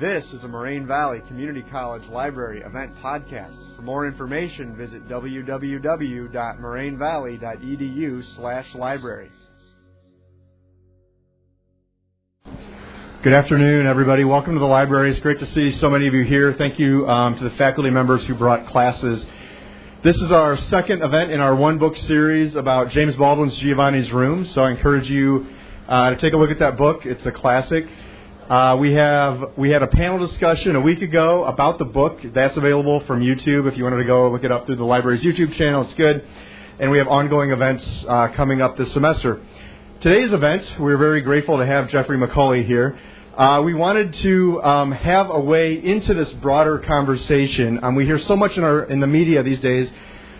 This is a Moraine Valley Community College Library event podcast. For more information, visit www.morainevalley.edu/library. Good afternoon, everybody. Welcome to the library. It's great to see so many of you here. Thank you um, to the faculty members who brought classes. This is our second event in our one book series about James Baldwin's Giovanni's Room. So I encourage you uh, to take a look at that book. It's a classic. Uh, we have we had a panel discussion a week ago about the book. That's available from YouTube if you wanted to go look it up through the library's YouTube channel. It's good, and we have ongoing events uh, coming up this semester. Today's event, we're very grateful to have Jeffrey McCully here. Uh, we wanted to um, have a way into this broader conversation. Um, we hear so much in our in the media these days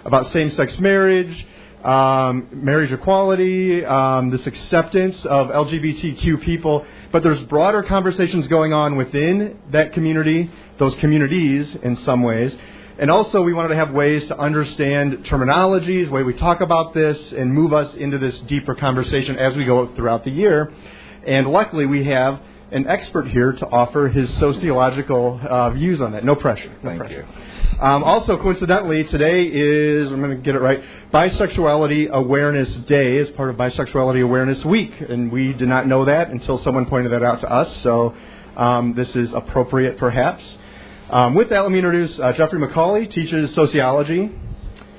about same-sex marriage, um, marriage equality, um, this acceptance of LGBTQ people, but there's broader conversations going on within that community, those communities in some ways. And also, we wanted to have ways to understand terminologies, the way we talk about this, and move us into this deeper conversation as we go throughout the year. And luckily, we have an expert here to offer his sociological uh, views on that. No pressure. No Thank pressure. you. Um, also, coincidentally, today is, I'm going to get it right, Bisexuality Awareness Day as part of Bisexuality Awareness Week. And we did not know that until someone pointed that out to us. So um, this is appropriate, perhaps. Um, with that, let me introduce uh, Jeffrey McCully, teaches sociology.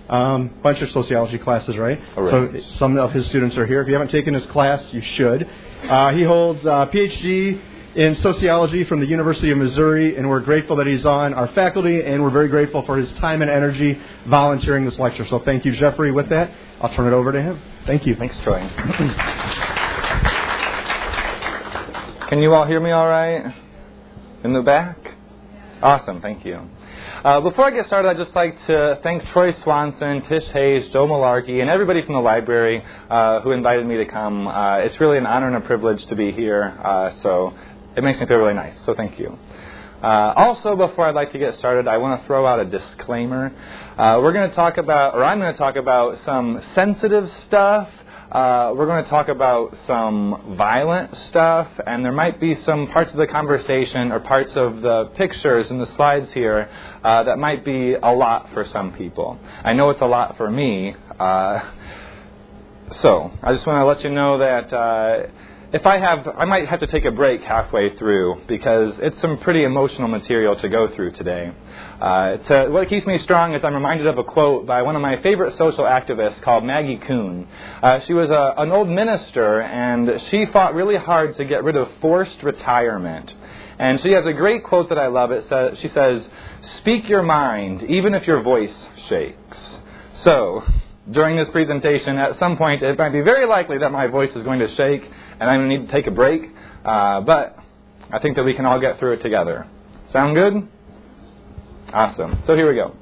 Um, bunch of sociology classes, right? Right. So some of his students are here. If you haven't taken his class, you should. Uh, he holds a PhD in sociology from the University of Missouri, and we're grateful that he's on our faculty, and we're very grateful for his time and energy volunteering this lecture. So thank you, Jeffrey. With that, I'll turn it over to him. Thank you. Thanks, Troy. Can you all hear me all right? In the back? Awesome, thank you. Uh, before I get started, I'd just like to thank Troy Swanson, Tish Hayes, Joe Malarkey, and everybody from the library uh, who invited me to come. Uh, it's really an honor and a privilege to be here, uh, so it makes me feel really nice, so thank you. Uh, also, before I'd like to get started, I want to throw out a disclaimer. Uh, we're going to talk about, or I'm going to talk about some sensitive stuff. Uh, we're going to talk about some violent stuff, and there might be some parts of the conversation or parts of the pictures and the slides here uh, that might be a lot for some people. I know it's a lot for me. Uh, so, I just want to let you know that uh, if I have, I might have to take a break halfway through because it's some pretty emotional material to go through today. Uh, to, what keeps me strong is I'm reminded of a quote by one of my favorite social activists called Maggie Kuhn. Uh, she was a, an old minister and she fought really hard to get rid of forced retirement. And she has a great quote that I love. It says, she says, "Speak your mind, even if your voice shakes." So, during this presentation, at some point, it might be very likely that my voice is going to shake and I'm going to need to take a break. Uh, but I think that we can all get through it together. Sound good? Awesome. So here we go.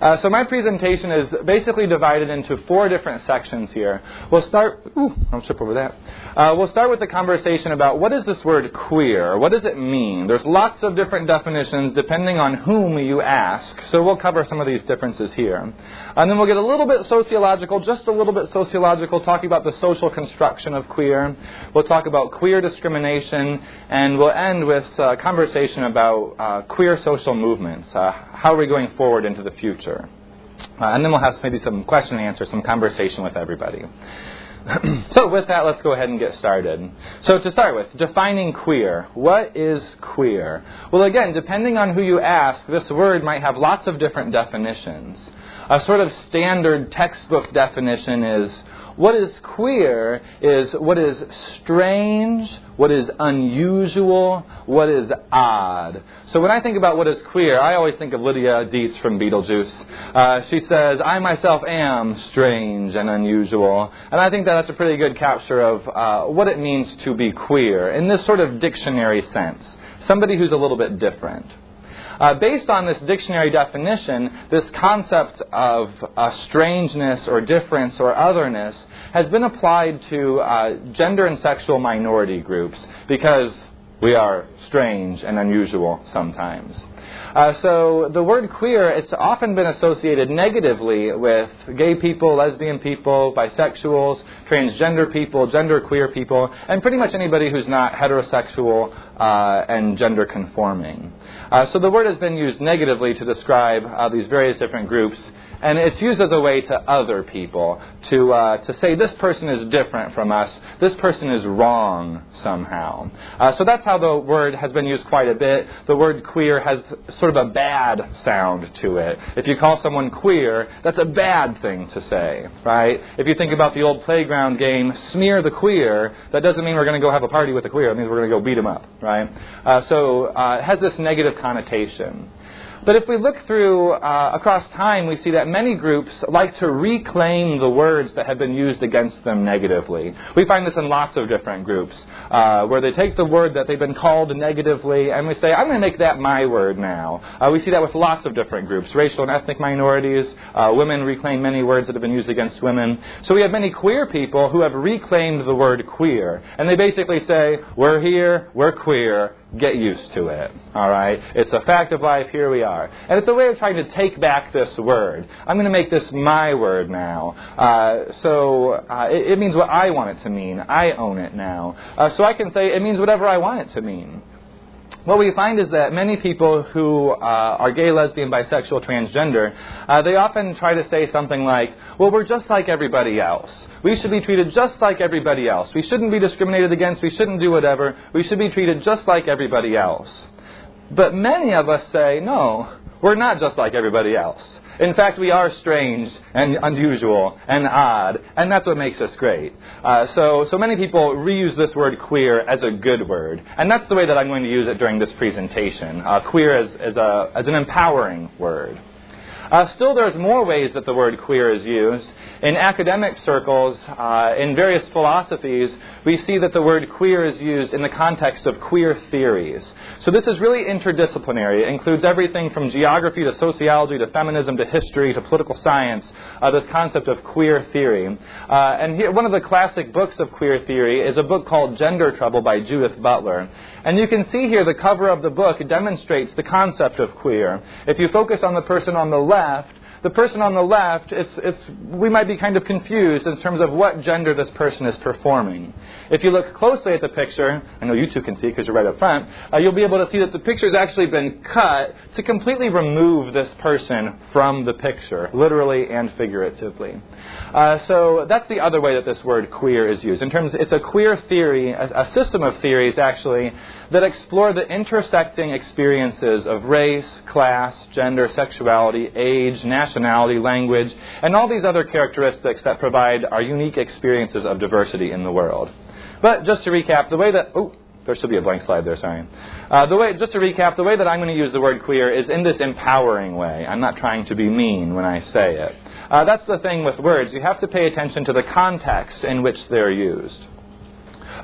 Uh, so my presentation is basically divided into four different sections here. We'll start. Ooh, I'll trip over that. Uh, we'll start with the conversation about what is this word queer? What does it mean? There's lots of different definitions depending on whom you ask. So we'll cover some of these differences here, and then we'll get a little bit sociological, just a little bit sociological, talking about the social construction of queer. We'll talk about queer discrimination, and we'll end with a conversation about uh, queer social movements. Uh, how are we going forward into the future? Uh, and then we'll have maybe some question and answer, some conversation with everybody. so, with that, let's go ahead and get started. So, to start with, defining queer. What is queer? Well, again, depending on who you ask, this word might have lots of different definitions. A sort of standard textbook definition is what is queer is what is strange, what is unusual, what is odd. So when I think about what is queer, I always think of Lydia Deetz from Beetlejuice. Uh, she says, I myself am strange and unusual. And I think that that's a pretty good capture of uh, what it means to be queer in this sort of dictionary sense. Somebody who's a little bit different. Uh, based on this dictionary definition, this concept of uh, strangeness or difference or otherness has been applied to uh, gender and sexual minority groups because We are strange and unusual sometimes. Uh, so the word queer, it's often been associated negatively with gay people, lesbian people, bisexuals, transgender people, gender queer people, and pretty much anybody who's not heterosexual uh, and gender conforming. Uh, so the word has been used negatively to describe uh, these various different groups and it's used as a way to other people, to, uh, to say this person is different from us, this person is wrong somehow. Uh, so that's how the word has been used quite a bit. The word queer has sort of a bad sound to it. If you call someone queer, that's a bad thing to say, right? If you think about the old playground game, smear the queer, that doesn't mean we're going to go have a party with the queer. It means we're going to go beat him up, right? Uh, so uh, it has this negative connotation. But if we look through uh, across time, we see that many groups like to reclaim the words that have been used against them negatively. We find this in lots of different groups, uh, where they take the word that they've been called negatively and we say, I'm going to make that my word now. Uh, we see that with lots of different groups. Racial and ethnic minorities, uh, women reclaim many words that have been used against women. So we have many queer people who have reclaimed the word queer. And they basically say, We're here, we're queer, get used to it. All right? It's a fact of life. Here we are. And it's a way of trying to take back this word. I'm going to make this my word now. Uh, so uh, it, it, means what I want it to mean. I own it now. Uh, so I can say it means whatever I want it to mean what we find is that many people who uh, are gay, lesbian, bisexual, transgender, uh, they often try to say something like, well, we're just like everybody else. We should be treated just like everybody else. We shouldn't be discriminated against. We shouldn't do whatever. We should be treated just like everybody else. But many of us say, no, we're not just like everybody else. In fact, we are strange and unusual and odd, and that's what makes us great. Uh, so, so many people reuse this word queer as a good word, and that's the way that I'm going to use it during this presentation. Uh, queer as, as, a, as an empowering word. Uh, still, there's more ways that the word queer is used. In academic circles, uh, in various philosophies, we see that the word queer is used in the context of queer theories. So this is really interdisciplinary. It includes everything from geography to sociology to feminism to history to political science, uh, this concept of queer theory. Uh, and here, one of the classic books of queer theory is a book called Gender Trouble by Judith Butler. And you can see here the cover of the book demonstrates the concept of queer. If you focus on the person on the left, the person on the left, it's, it's, we might be kind of confused in terms of what gender this person is performing. If you look closely at the picture, I know you two can see because you're right up front, uh, you'll be able to see that the picture has actually been cut to completely remove this person from the picture, literally and figuratively. Uh, so that's the other way that this word queer is used. In terms, it's a queer theory, a, a system of theories actually that explore the intersecting experiences of race, class, gender, sexuality, age, nationality, language, and all these other characteristics that provide our unique experiences of diversity in the world. But just to recap, the way that. Oh, there should be a blank slide there, sorry. Uh, the way, just to recap, the way that I'm going to use the word queer is in this empowering way. I'm not trying to be mean when I say it. Uh, that's the thing with words. You have to pay attention to the context in which they're used.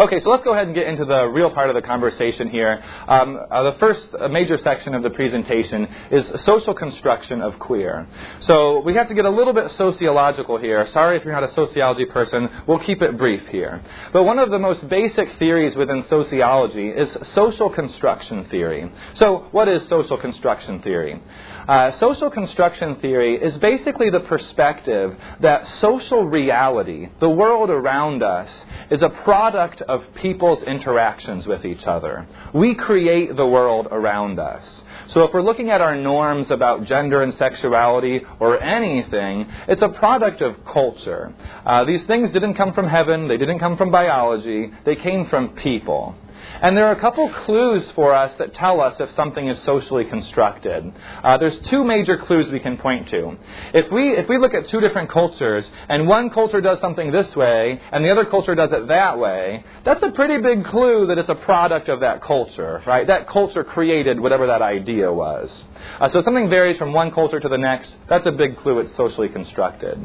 Okay, so let's go ahead and get into the real part of the conversation here. Um, uh, the first major section of the presentation is social construction of queer. So we have to get a little bit sociological here. Sorry if you're not a sociology person, we'll keep it brief here. But one of the most basic theories within sociology is social construction theory. So what is social construction theory? Uh, social construction theory is basically the perspective that social reality, the world around us, is a product of people's interactions with each other. We create the world around us. So if we're looking at our norms about gender and sexuality or anything, it's a product of culture. Uh, these things didn't come from heaven, they didn't come from biology, they came from people. And there are a couple clues for us that tell us if something is socially constructed. Uh, there's two major clues we can point to. If we, if we look at two different cultures, and one culture does something this way, and the other culture does it that way, that's a pretty big clue that it's a product of that culture, right? That culture created whatever that idea was. Uh, so something varies from one culture to the next, that's a big clue it's socially constructed.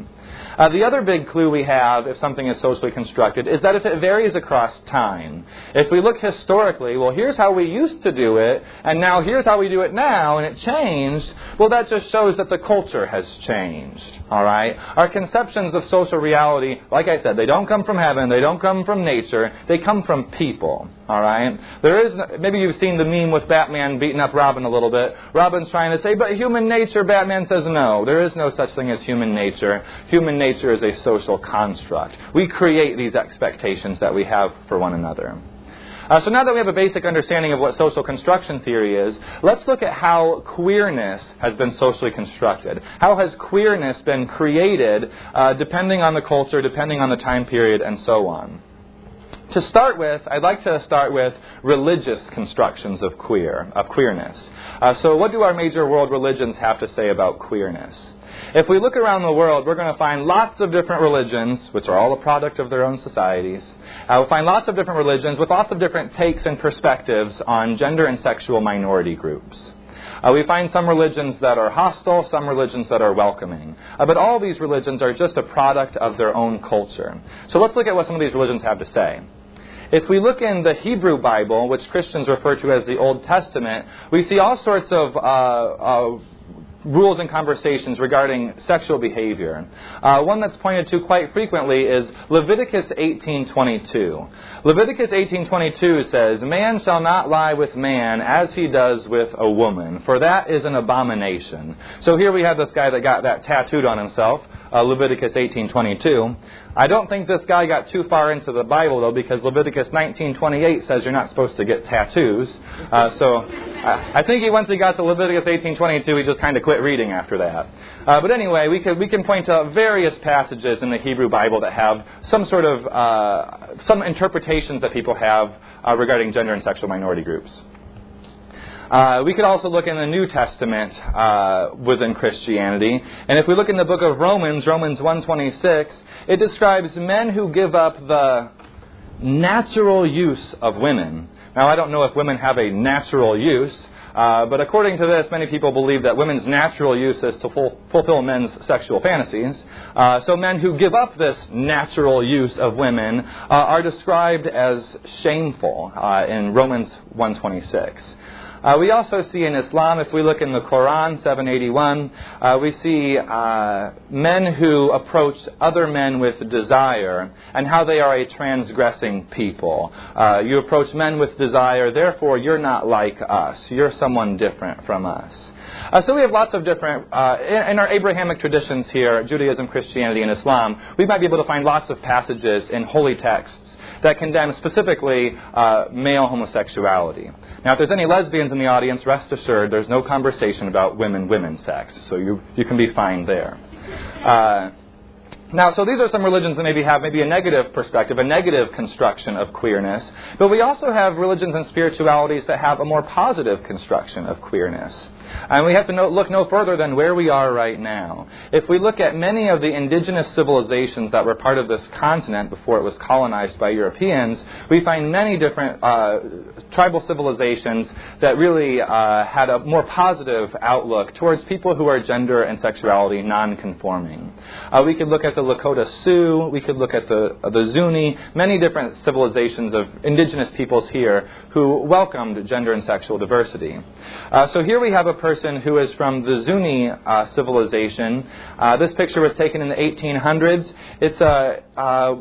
Uh, the other big clue we have if something is socially constructed is that if it varies across time. If we look historically, well, here's how we used to do it, and now here's how we do it now, and it changed, well, that just shows that the culture has changed. All right? Our conceptions of social reality, like I said, they don't come from heaven, they don't come from nature, they come from people. All right? There is maybe you've seen the meme with Batman beating up Robin a little bit. Robin's trying to say, "But human nature." Batman says, "No, there is no such thing as human nature. Human nature is a social construct. We create these expectations that we have for one another." Uh, so now that we have a basic understanding of what social construction theory is, let's look at how queerness has been socially constructed. How has queerness been created uh, depending on the culture, depending on the time period, and so on. To start with, I'd like to start with religious constructions of queer, of queerness. Uh, so, what do our major world religions have to say about queerness? If we look around the world, we're going to find lots of different religions, which are all a product of their own societies. Uh, we'll find lots of different religions with lots of different takes and perspectives on gender and sexual minority groups. Uh, we find some religions that are hostile, some religions that are welcoming. Uh, but all these religions are just a product of their own culture. So let's look at what some of these religions have to say. If we look in the Hebrew Bible, which Christians refer to as the Old Testament, we see all sorts of uh, rules and conversations regarding sexual behavior. Uh, one that's pointed to quite frequently is Leviticus 18:22. Leviticus 18:22 says, "Man shall not lie with man as he does with a woman, for that is an abomination." So here we have this guy that got that tattooed on himself uh, Leviticus 18:22. I don't think this guy got too far into the Bible though, because Leviticus 19:28 says you're not supposed to get tattoos. Uh, so uh, I think he once he got to Leviticus 18:22, he just kind of quit reading after that. Uh, but anyway, we can we can point to various passages in the Hebrew Bible that have some sort of uh, some interpretations that people have uh, regarding gender and sexual minority groups. Uh, we could also look in the New Testament uh, within Christianity, and if we look in the book of Romans, Romans 1:26, it describes men who give up the natural use of women. Now, I don't know if women have a natural use, uh, but according to this, many people believe that women's natural use is to ful- fulfill men's sexual fantasies. Uh, so men who give up this natural use of women uh, are described as shameful uh, in Romans 126. Uh, we also see in Islam, if we look in the Quran 781, uh, we see uh, men who approach other men with desire and how they are a transgressing people. Uh, you approach men with desire, therefore you're not like us. You're someone different from us. Uh, so we have lots of different, uh, in, in, our Abrahamic traditions here, Judaism, Christianity, and Islam, we might be able to find lots of passages in holy texts that condemn specifically uh, male homosexuality. Now, if there's any lesbians in the audience, rest assured there's no conversation about women women sex, so you, you can be fine there. Uh, now, so these are some religions that maybe have maybe a negative perspective, a negative construction of queerness. But we also have religions and spiritualities that have a more positive construction of queerness. And we have to look no further than where we are right now. If we look at many of the indigenous civilizations that were part of this continent before it was colonized by Europeans, we find many different uh, tribal civilizations that really uh, had a more positive outlook towards people who are gender and sexuality non-conforming. Uh, we could look at the Lakota Sioux, we could look at the, uh, the Zuni, many different civilizations of indigenous peoples here who welcomed gender and sexual diversity. Uh, so here we have a person who is from the Zuni uh, civilization. Uh, this picture was taken in the 1800s. It's a uh,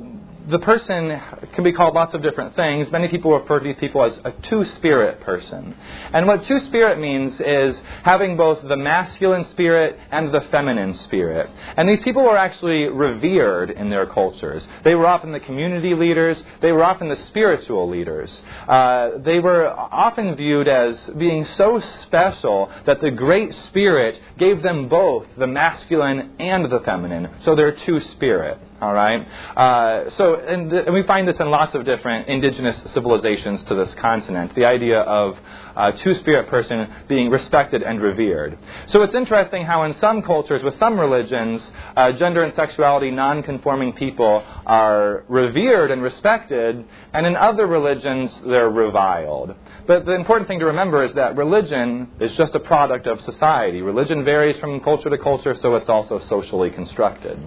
the person can be called lots of different things. Many people refer to these people as a two spirit person. And what two spirit means is having both the masculine spirit and the feminine spirit. And these people were actually revered in their cultures. They were often the community leaders, they were often the spiritual leaders. Uh, they were often viewed as being so special that the Great Spirit gave them both the masculine and the feminine. So they're two spirit. All right. Uh, so, and, th- and, we find this in lots of different indigenous civilizations to this continent. The idea of a two-spirit person being respected and revered. So it's interesting how in some cultures, with some religions, uh, gender and sexuality non-conforming people are revered and respected, and in other religions they're reviled. But the important thing to remember is that religion is just a product of society. Religion varies from culture to culture, so it's also socially constructed.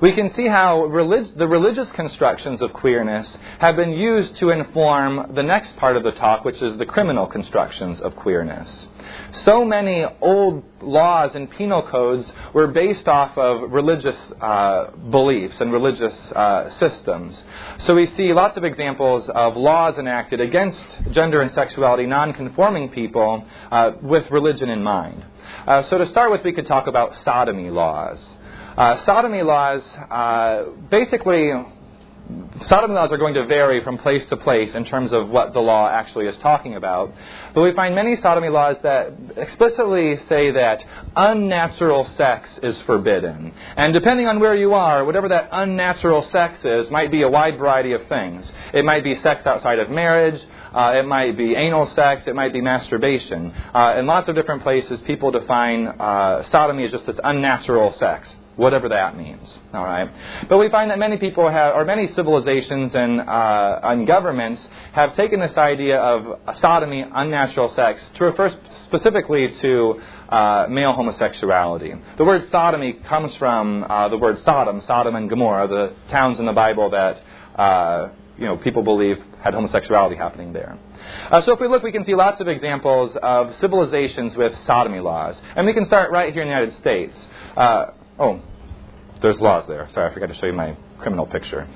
We can see how relig- the religious constructions of queerness have been used to inform the next part of the talk, which is the criminal constructions of queerness. So many old laws and penal codes were based off of religious uh, beliefs and religious uh, systems. So we see lots of examples of laws enacted against gender and sexuality non-conforming people uh, with religion in mind. Uh, so to start with, we could talk about sodomy laws. Uh, sodomy laws uh, basically sodomy laws are going to vary from place to place in terms of what the law actually is talking about. But we find many sodomy laws that explicitly say that unnatural sex is forbidden. And depending on where you are, whatever that unnatural sex is might be a wide variety of things. It might be sex outside of marriage, uh, it might be anal sex, it might be masturbation. Uh, in lots of different places, people define uh, sodomy as just this unnatural sex whatever that means. All right, but we find that many people have, or many civilizations and, uh, and governments have taken this idea of sodomy, unnatural sex, to refer specifically to uh, male homosexuality. The word sodomy comes from uh, the word Sodom, Sodom and Gomorrah, the towns in the Bible that uh, you know people believe had homosexuality happening there. Uh, so if we look, we can see lots of examples of civilizations with sodomy laws, and we can start right here in the United States. Uh, Oh, there's laws there. Sorry, I forgot to show you my criminal picture.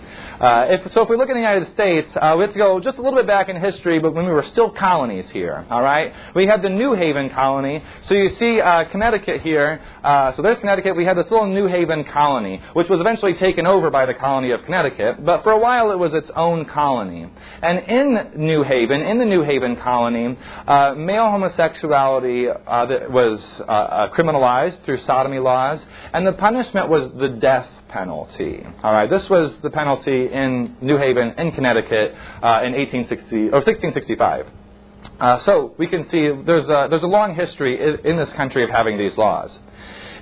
Uh, if, so if we look in the United States, uh, we have to go just a little bit back in history, but when we were still colonies here, all right? We had the New Haven colony. So you see uh, Connecticut here. Uh, so there's Connecticut. We had this little New Haven colony, which was eventually taken over by the colony of Connecticut, but for a while it was its own colony. And in New Haven, in the New Haven colony, uh, male homosexuality uh, was criminalized through sodomy laws, and the punishment was the death penalty. All right, this was the penalty in New Haven, in Connecticut, uh, in 1860 or 1665. Uh, so we can see there's a, there's a long history in, in this country of having these laws.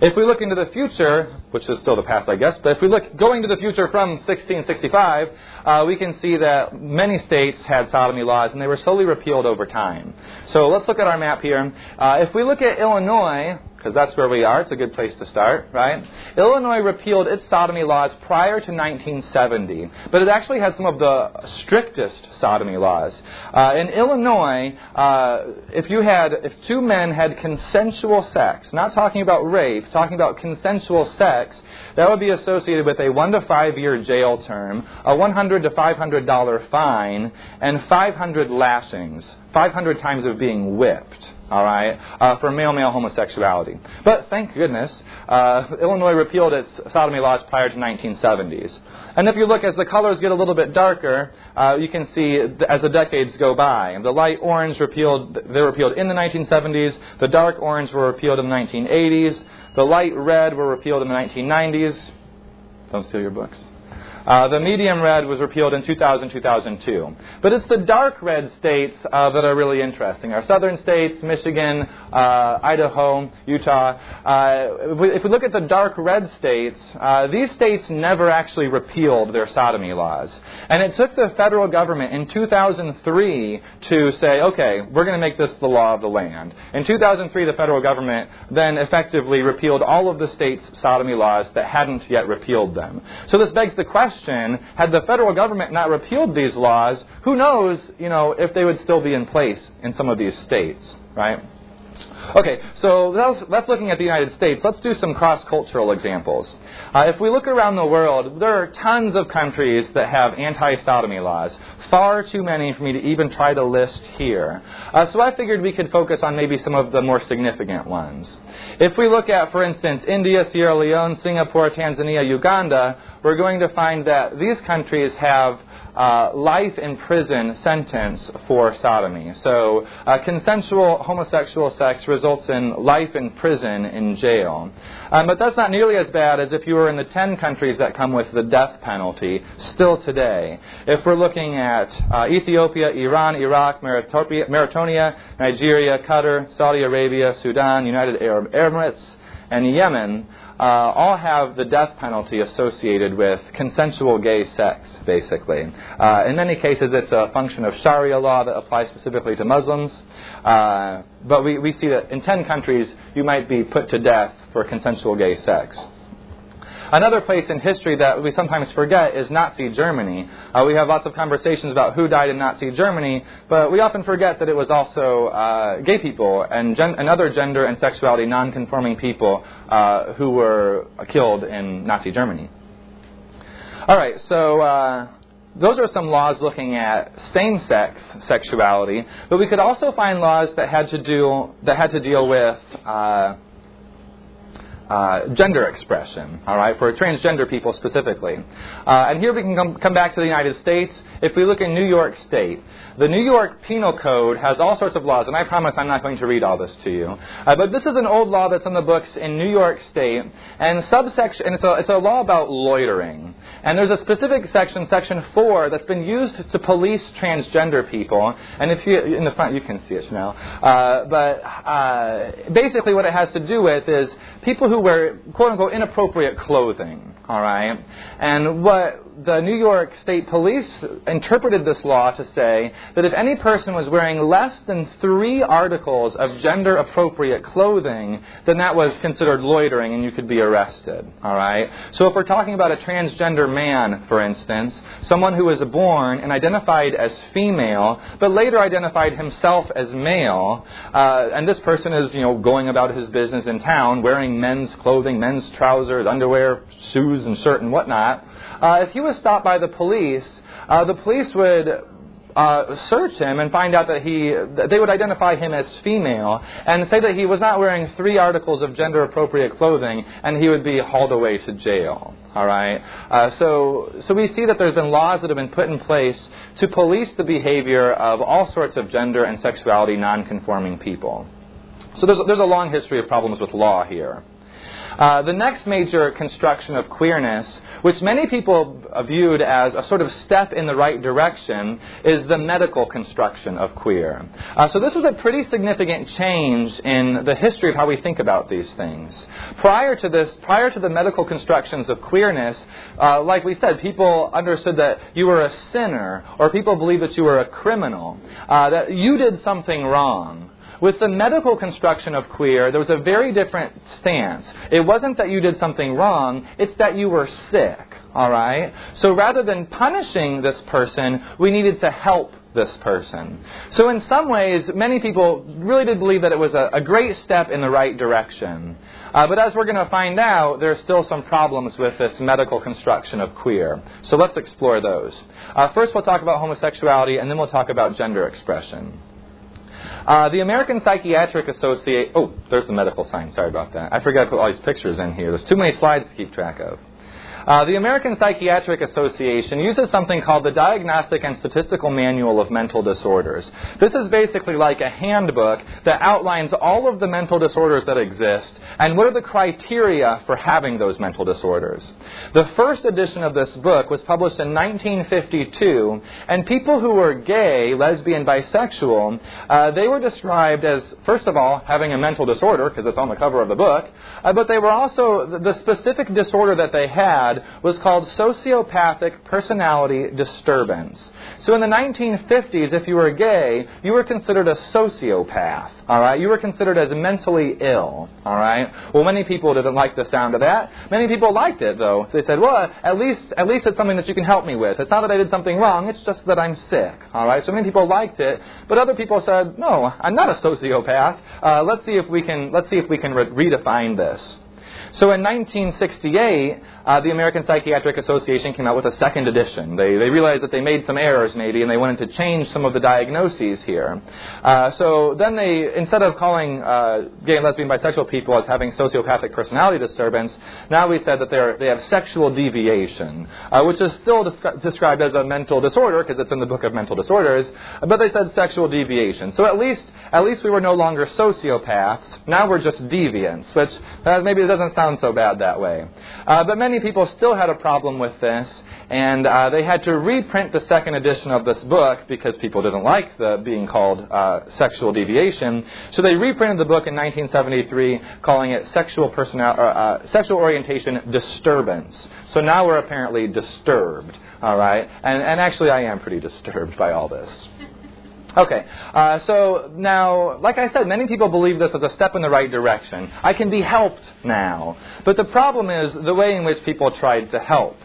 If we look into the future, which is still the past, I guess, but if we look going to the future from 1665, uh, we can see that many states had sodomy laws and they were slowly repealed over time. So let's look at our map here. Uh, if we look at Illinois, because that's where we are. It's a good place to start, right? Illinois repealed its sodomy laws prior to 1970, but it actually had some of the strictest sodomy laws. Uh, in Illinois, uh, if you had, if two men had consensual sex, not talking about rape, talking about consensual sex, that would be associated with a one to five year jail term, a 100 to 500 dollar fine, and 500 lashings, 500 times of being whipped all right, uh, for male male homosexuality. But thank goodness, uh, Illinois repealed its sodomy laws prior to 1970s. And if you look as the colors get a little bit darker, uh, you can see as the decades go by. The light orange repealed, they were repealed in the 1970s. The dark orange were repealed in the 1980s. The light red were repealed in the 1990s. Don't steal your books. Uh, the medium red was repealed in 2000 2002. But it's the dark red states uh, that are really interesting. Our southern states, Michigan, uh, Idaho, Utah. Uh, if we, if, we, look at the dark red states, uh, these states never actually repealed their sodomy laws. And it took the federal government in 2003 to say, okay, we're going to make this the law of the land. In 2003, the federal government then effectively repealed all of the states' sodomy laws that hadn't yet repealed them. So this begs the question question, had the federal government not repealed these laws, who knows, you know, if they would still be in place in some of these states, right? Okay, so that's, that's, looking at the United States. Let's do some cross cultural examples. Uh, if we look around the world, there are tons of countries that have anti sodomy laws. Far too many for me to even try to list here. Uh, so I figured we could focus on maybe some of the more significant ones. If we look at, for instance, India, Sierra Leone, Singapore, Tanzania, Uganda, we're going to find that these countries have uh, life in prison sentence for sodomy. So, uh, consensual homosexual sex results in life in prison in jail. Um, but that's not nearly as bad as if you were in the 10 countries that come with the death penalty still today. If we're looking at uh, Ethiopia, Iran, Iraq, Mauritania, Nigeria, Qatar, Saudi Arabia, Sudan, United Arab Emirates, and Yemen, uh, all have the death penalty associated with consensual gay sex, basically. Uh, in many cases, it's a function of Sharia law that applies specifically to Muslims. Uh, but we, we see that in 10 countries, you might be put to death for consensual gay sex. Another place in history that we sometimes forget is Nazi Germany. Uh, we have lots of conversations about who died in Nazi Germany, but we often forget that it was also uh, gay people and, gen- and, other gender and sexuality non-conforming people uh, who were killed in Nazi Germany. All right, so uh, those are some laws looking at same-sex sexuality, but we could also find laws that had to do that had to deal with uh, uh, gender expression, all right, for transgender people specifically. Uh, and here we can come, come back to the United States. If we look in New York State, the New York Penal Code has all sorts of laws, and I promise I'm not going to read all this to you. Uh, but this is an old law that's in the books in New York State, and subsection, and it's a, it's a law about loitering. And there's a specific section, Section 4, that's been used to police transgender people. And if you, in the front, you can see it now. Uh, but uh, basically, what it has to do with is people who wear quote unquote inappropriate clothing. All right? And what the New York State Police interpreted this law to say that if any person was wearing less than three articles of gender appropriate clothing, then that was considered loitering and you could be arrested. All right? So if we're talking about a transgender man, for instance, someone who was born and identified as female, but later identified himself as male, uh, and this person is, you know, going about his business in town wearing men's clothing, men's trousers, underwear, shoes, and shirt and whatnot, uh, if he was stopped by the police, uh, the police would uh, search him and find out that he, they would identify him as female and say that he was not wearing three articles of gender appropriate clothing and he would be hauled away to jail. All right. Uh, so, so we see that there's been laws that have been put in place to police the behavior of all sorts of gender and sexuality nonconforming people. So there's, there's a long history of problems with law here. Uh, the next major construction of queerness, which many people viewed as a sort of step in the right direction, is the medical construction of queer. Uh, so this was a pretty significant change in the history of how we think about these things. Prior to this, prior to the medical constructions of queerness, uh, like we said, people understood that you were a sinner, or people believed that you were a criminal, uh, that you did something wrong. With the medical construction of queer, there was a very different stance. It wasn't that you did something wrong, it's that you were sick. All right? So rather than punishing this person, we needed to help this person. So, in some ways, many people really did believe that it was a, a great step in the right direction. Uh, but as we're going to find out, there are still some problems with this medical construction of queer. So, let's explore those. Uh, first, we'll talk about homosexuality, and then we'll talk about gender expression. Uh, the American Psychiatric Association. Oh, there's the medical sign. Sorry about that. I forgot to put all these pictures in here. There's too many slides to keep track of. Uh, the American Psychiatric Association uses something called the Diagnostic and Statistical Manual of Mental Disorders. This is basically like a handbook that outlines all of the mental disorders that exist and what are the criteria for having those mental disorders. The first edition of this book was published in 1952, and people who were gay, lesbian, bisexual, uh, they were described as, first of all, having a mental disorder, because it's on the cover of the book, uh, but they were also, the specific disorder that they had had was called sociopathic personality disturbance. So in the 1950s, if you were gay, you were considered a sociopath. All right, you were considered as mentally ill. All right. Well, many people didn't like the sound of that. Many people liked it though. They said, "Well, at least at least it's something that you can help me with. It's not that I did something wrong. It's just that I'm sick." All right. So many people liked it, but other people said, "No, I'm not a sociopath. Uh, let's see if we can let's see if we can re- redefine this." So in 1968, uh, the American Psychiatric Association came out with a second edition. They, they realized that they made some errors maybe, and they wanted to change some of the diagnoses here. Uh, so then they, instead of calling uh, gay and lesbian bisexual people as having sociopathic personality disturbance, now we said that they're, they have sexual deviation, uh, which is still descri- described as a mental disorder because it's in the book of mental disorders, but they said sexual deviation. So at least, at least we were no longer sociopaths. Now we're just deviants, which uh, maybe it doesn't sound so bad that way. Uh, but many people still had a problem with this, and uh, they had to reprint the second edition of this book because people didn't like the being called uh, sexual deviation. So they reprinted the book in 1973, calling it sexual personal uh, uh, sexual orientation disturbance. So now we're apparently disturbed, all right? And, and actually, I am pretty disturbed by all this. Okay, uh, so now, like I said, many people believe this as a step in the right direction. I can be helped now. But the problem is the way in which people tried to help.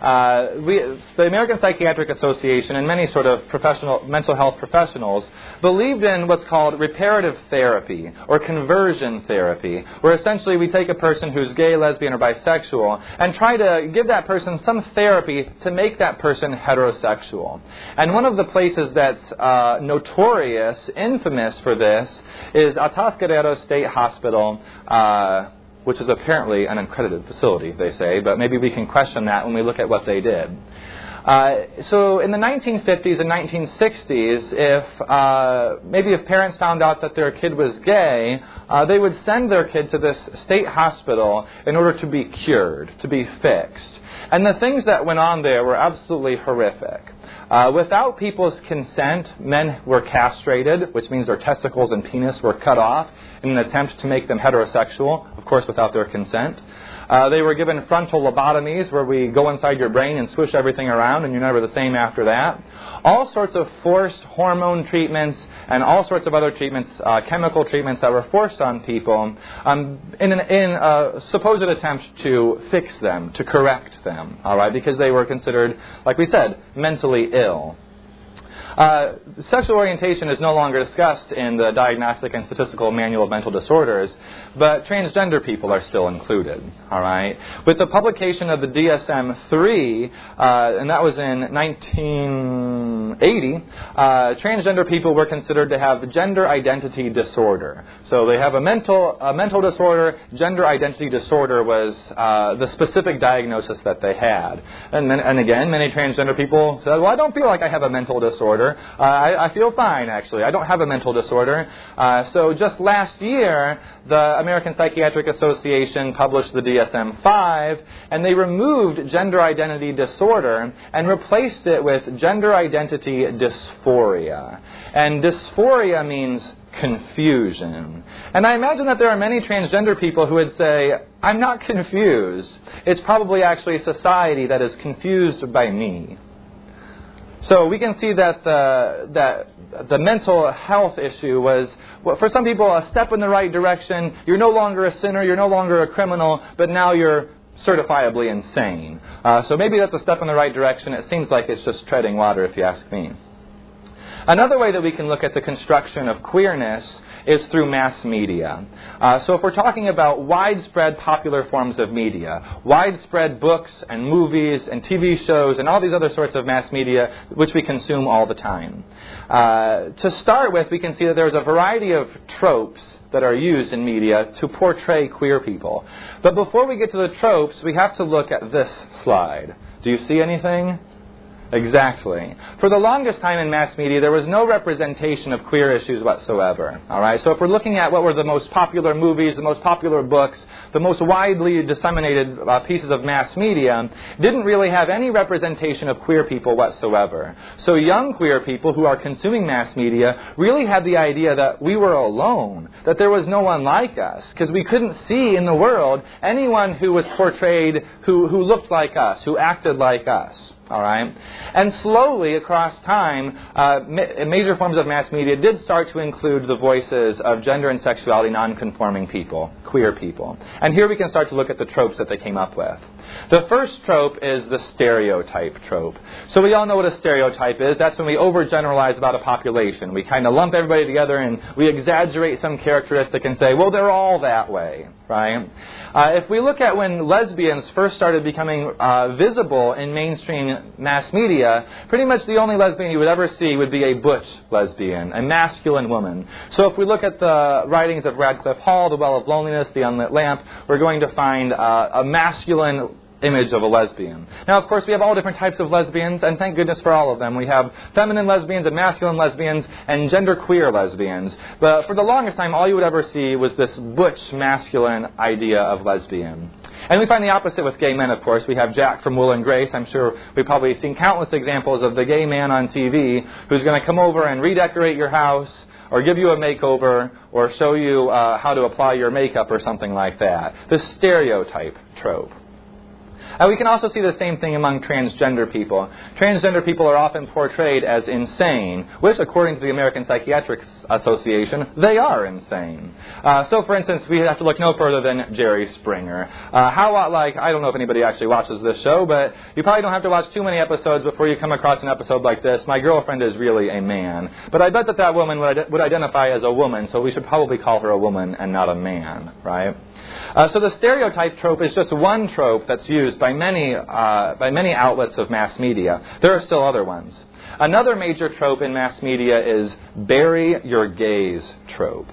Uh, we, the American Psychiatric Association and many sort of professional mental health professionals believed in what's called reparative therapy or conversion therapy, where essentially we take a person who's gay, lesbian, or bisexual and try to give that person some therapy to make that person heterosexual. And one of the places that's uh, notorious, infamous for this, is Atascadero State Hospital. Uh, which is apparently an accredited facility, they say, but maybe we can question that when we look at what they did. Uh, so in the 1950s and 1960s, if uh, maybe if parents found out that their kid was gay, uh, they would send their kid to this state hospital in order to be cured, to be fixed. And the things that went on there were absolutely horrific. Uh, without people's consent, men were castrated, which means their testicles and penis were cut off in an attempt to make them heterosexual, of course, without their consent. Uh, they were given frontal lobotomies, where we go inside your brain and swish everything around, and you're never the same after that. All sorts of forced hormone treatments and all sorts of other treatments, uh, chemical treatments that were forced on people um, in, an, in a supposed attempt to fix them, to correct them, all right, because they were considered, like we said, mentally ill. Uh, sexual orientation is no longer discussed in the Diagnostic and Statistical Manual of Mental Disorders, but transgender people are still included. All right. With the publication of the DSM-3, uh, and that was in 1980, uh, transgender people were considered to have gender identity disorder. So they have a mental a mental disorder. Gender identity disorder was uh, the specific diagnosis that they had. And, and again, many transgender people said, "Well, I don't feel like I have a mental disorder." Uh, I, I, feel fine, actually. I don't have a mental disorder. Uh, so just last year, the American Psychiatric Association published the DSM 5, and they removed gender identity disorder and replaced it with gender identity dysphoria. And dysphoria means confusion. And I imagine that there are many transgender people who would say, I'm not confused. It's probably actually society that is confused by me. So we can see that the, that the mental health issue was, well, for some people, a step in the right direction. You're no longer a sinner, you're no longer a criminal, but now you're certifiably insane. Uh, so maybe that's a step in the right direction. It seems like it's just treading water, if you ask me. Another way that we can look at the construction of queerness is through mass media. Uh, so if we're talking about widespread popular forms of media, widespread books and movies and TV shows and all these other sorts of mass media which we consume all the time. Uh, to start with, we can see that there's a variety of tropes that are used in media to portray queer people. But before we get to the tropes, we have to look at this slide. Do you see anything? Exactly. For the longest time in mass media, there was no representation of queer issues whatsoever. All right. So if we're looking at what were the most popular movies, the most popular books, the most widely disseminated uh, pieces of mass media, didn't really have any representation of queer people whatsoever. So young queer people who are consuming mass media really had the idea that we were alone, that there was no one like us, because we couldn't see in the world anyone who was portrayed who, who looked like us, who acted like us. All right? And slowly, across time, uh, ma- major forms of mass media did start to include the voices of gender and sexuality nonconforming people, queer people. And here we can start to look at the tropes that they came up with. The first trope is the stereotype trope. So we all know what a stereotype is. That's when we overgeneralize about a population. We kind of lump everybody together and we exaggerate some characteristic and say, well, they're all that way, right? Uh, if we look at when lesbians first started becoming uh, visible in mainstream mass media, pretty much the only lesbian you would ever see would be a butch lesbian, a masculine woman. So if we look at the writings of Radclyffe Hall, The Well of Loneliness, The Unlit Lamp, we're going to find uh, a masculine image of a lesbian. Now, of course, we have all different types of lesbians, and thank goodness for all of them. We have feminine lesbians and masculine lesbians and genderqueer lesbians. But for the longest time, all you would ever see was this butch masculine idea of lesbian. And we find the opposite with gay men, of course. We have Jack from Will and Grace. I'm sure we've probably seen countless examples of the gay man on TV who's going to come over and redecorate your house or give you a makeover or show you uh, how to apply your makeup or something like that. The stereotype trope. Uh, we can also see the same thing among transgender people. Transgender people are often portrayed as insane, which, according to the American Psychiatric Association, they are insane. Uh, so, for instance, we have to look no further than Jerry Springer. Uh, how, like, I don't know if anybody actually watches this show, but you probably don't have to watch too many episodes before you come across an episode like this. My girlfriend is really a man. But I bet that that woman would, would identify as a woman, so we should probably call her a woman and not a man, right? Uh, so the stereotype trope is just one trope that's used by many, uh, by many outlets of mass media. There are still other ones. Another major trope in mass media is bury your gays trope.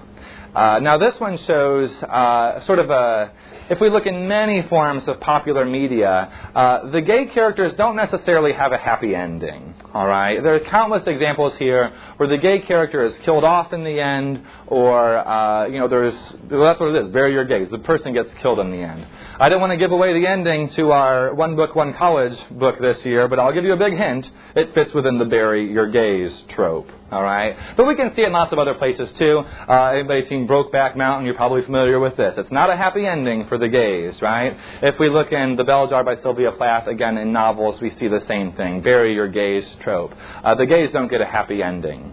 Uh, now, this one shows uh, sort of a if we look in many forms of popular media, uh, the gay characters don't necessarily have a happy ending. All right, there are countless examples here where the gay character is killed off in the end, or uh, you know, there's well, that's what it is. Bury your gays. The person gets killed in the end. I don't want to give away the ending to our one book, one college book this year, but I'll give you a big hint. It fits within the bury your gays trope. All right, but we can see it in lots of other places too. Uh, anybody seen Brokeback Mountain? You're probably familiar with this. It's not a happy ending for the gays, right? If we look in The Bell Jar by Sylvia Plath, again in novels, we see the same thing. Bury your gays trope. Uh, the gays don't get a happy ending.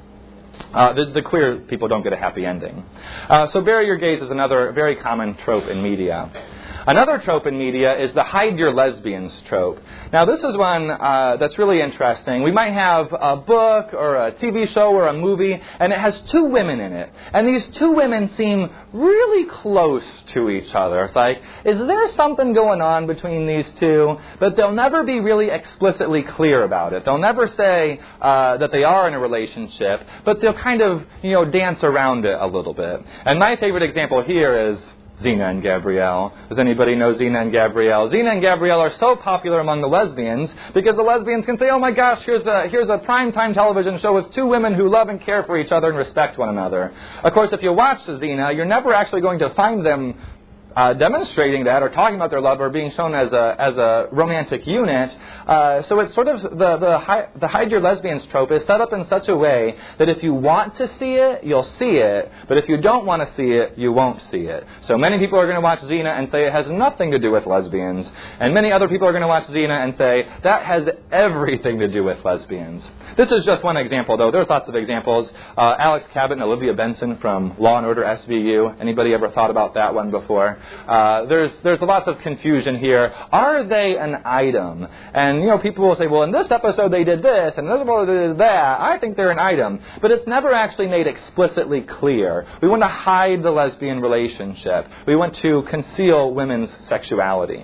Uh, the, the, queer people don't get a happy ending. Uh, so bury your gays is another very common trope in media. Another trope in media is the hide your lesbians trope. Now, this is one uh, that's really interesting. We might have a book or a TV show or a movie, and it has two women in it. And these two women seem really close to each other. It's like, is there something going on between these two? But they'll never be really explicitly clear about it. They'll never say uh, that they are in a relationship, but they'll kind of, you know, dance around it a little bit. And my favorite example here is Xena and Gabrielle. Does anybody know Xena and Gabrielle? Xena and Gabrielle are so popular among the lesbians because the lesbians can say, oh my gosh, here's a, here's a primetime television show with two women who love and care for each other and respect one another. Of course, if you watch Xena, you're never actually going to find them uh, demonstrating that or talking about their love or being shown as a, as a romantic unit. Uh, so it's sort of the, the, hi, the hide your lesbians trope is set up in such a way that if you want to see it, you'll see it, but if you don't want to see it, you won't see it. So many people are going to watch Xena and say it has nothing to do with lesbians, and many other people are going to watch Xena and say that has everything to do with lesbians. This is just one example, though. There's lots of examples. Uh, Alex Cabot and Olivia Benson from Law and Order SVU. Anybody ever thought about that one before? Uh, there's there's lots of confusion here. Are they an item? And you know, people will say, well, in this episode they did this, and in this episode they did that. I think they're an item, but it's never actually made explicitly clear. We want to hide the lesbian relationship. We want to conceal women's sexuality.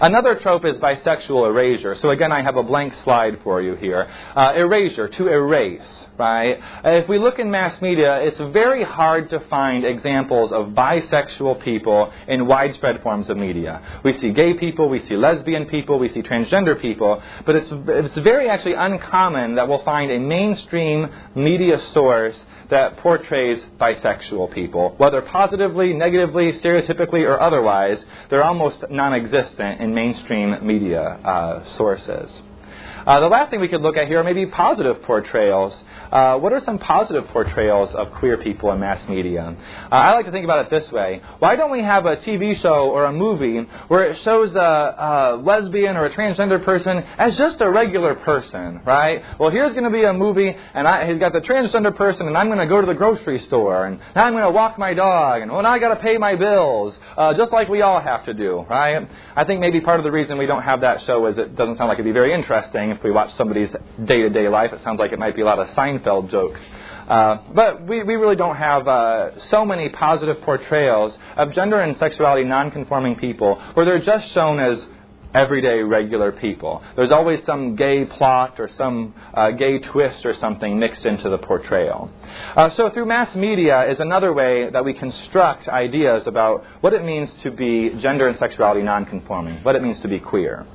Another trope is bisexual erasure. So again, I have a blank slide for you here. Uh, erasure, to erase, right? If we look in mass media, it's very hard to find examples of bisexual people in widespread forms of media. We see gay people, we see lesbian people, we see transgender people, but it's, it's very actually uncommon that we'll find a mainstream media source that portrays bisexual people, whether positively, negatively, stereotypically, or otherwise. They're almost non existent in mainstream media uh, sources. Uh, the last thing we could look at here are maybe positive portrayals. Uh, what are some positive portrayals of queer people in mass media? Uh, I like to think about it this way. Why don't we have a TV show or a movie where it shows a, a lesbian or a transgender person as just a regular person, right? Well, here's going to be a movie, and I, he's got the transgender person, and I'm going to go to the grocery store, and now I'm going to walk my dog, and well, now I got to pay my bills, uh, just like we all have to do, right? I think maybe part of the reason we don't have that show is it doesn't sound like it'd be very interesting if we watch somebody's day to day life. It sounds like it might be a lot of Seinfeld jokes. Uh, but we, we really don't have uh, so many positive portrayals of gender and sexuality nonconforming people where they're just shown as everyday regular people. There's always some gay plot or some uh, gay twist or something mixed into the portrayal. Uh, so through mass media is another way that we construct ideas about what it means to be gender and sexuality nonconforming, what it means to be queer.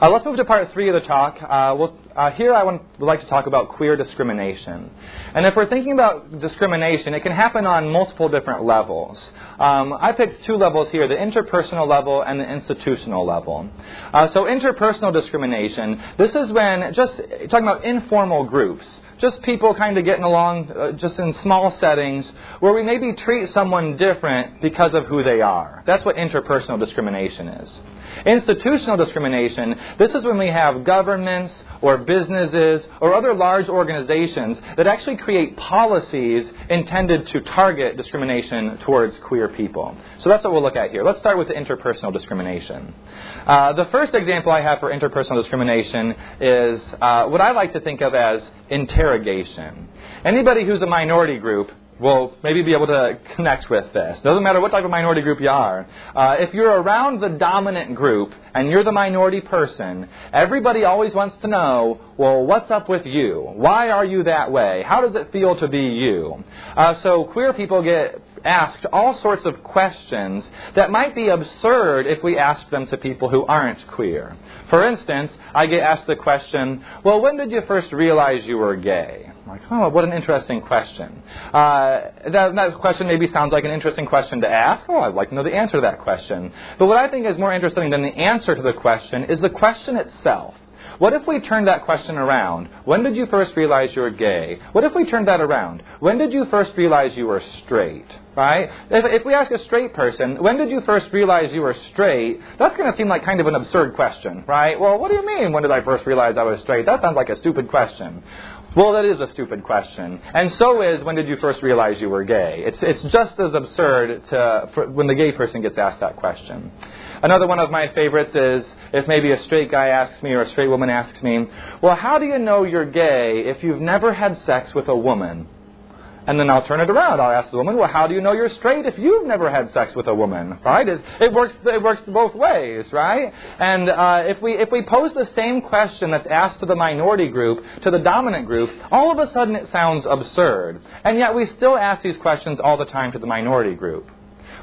Uh, let's move to part three of the talk. Uh, we'll, uh, here I want, would like to talk about queer discrimination. And if we're thinking about discrimination, it can happen on multiple different levels. Um, I picked two levels here, the interpersonal level and the institutional level. Uh, so interpersonal discrimination, this is when, just talking about informal groups, just people kind of getting along uh, just in small settings where we maybe treat someone different because of who they are. That's what interpersonal discrimination is. Institutional discrimination, this is when we have governments or businesses or other large organizations that actually create policies intended to target discrimination towards queer people. So that's what we'll look at here. Let's start with interpersonal discrimination. Uh, the first example I have for interpersonal discrimination is uh, what I like to think of as interrogation. Anybody who's a minority group will maybe be able to connect with this. Doesn't matter what type of minority group you are. Uh, if you're around the dominant group and you're the minority person, everybody always wants to know, well, what's up with you? Why are you that way? How does it feel to be you? Uh, so queer people get asked all sorts of questions that might be absurd if we ask them to people who aren't queer. For instance, I get asked the question, well, when did you first realize you were gay? I'm like, oh, what an interesting question. Uh, that, that question maybe sounds like an interesting question to ask. Oh, I'd like to know the answer to that question. But what I think is more interesting than the answer to the question is the question itself. What if we turned that question around? When did you first realize you were gay? What if we turned that around? When did you first realize you were straight? Right? If, if we ask a straight person, when did you first realize you were straight? That's going to seem like kind of an absurd question, right? Well, what do you mean, when did I first realize I was straight? That sounds like a stupid question. Well, that is a stupid question. And so is when did you first realize you were gay? It's, it's just as absurd to, for, when the gay person gets asked that question. Another one of my favorites is if maybe a straight guy asks me or a straight woman asks me, Well, how do you know you're gay if you've never had sex with a woman? And then I'll turn it around. I'll ask the woman, well, how do you know you're straight if you've never had sex with a woman? Right? It, it works. It works both ways, right? And uh, if we if we pose the same question that's asked to the minority group to the dominant group, all of a sudden it sounds absurd. And yet we still ask these questions all the time to the minority group.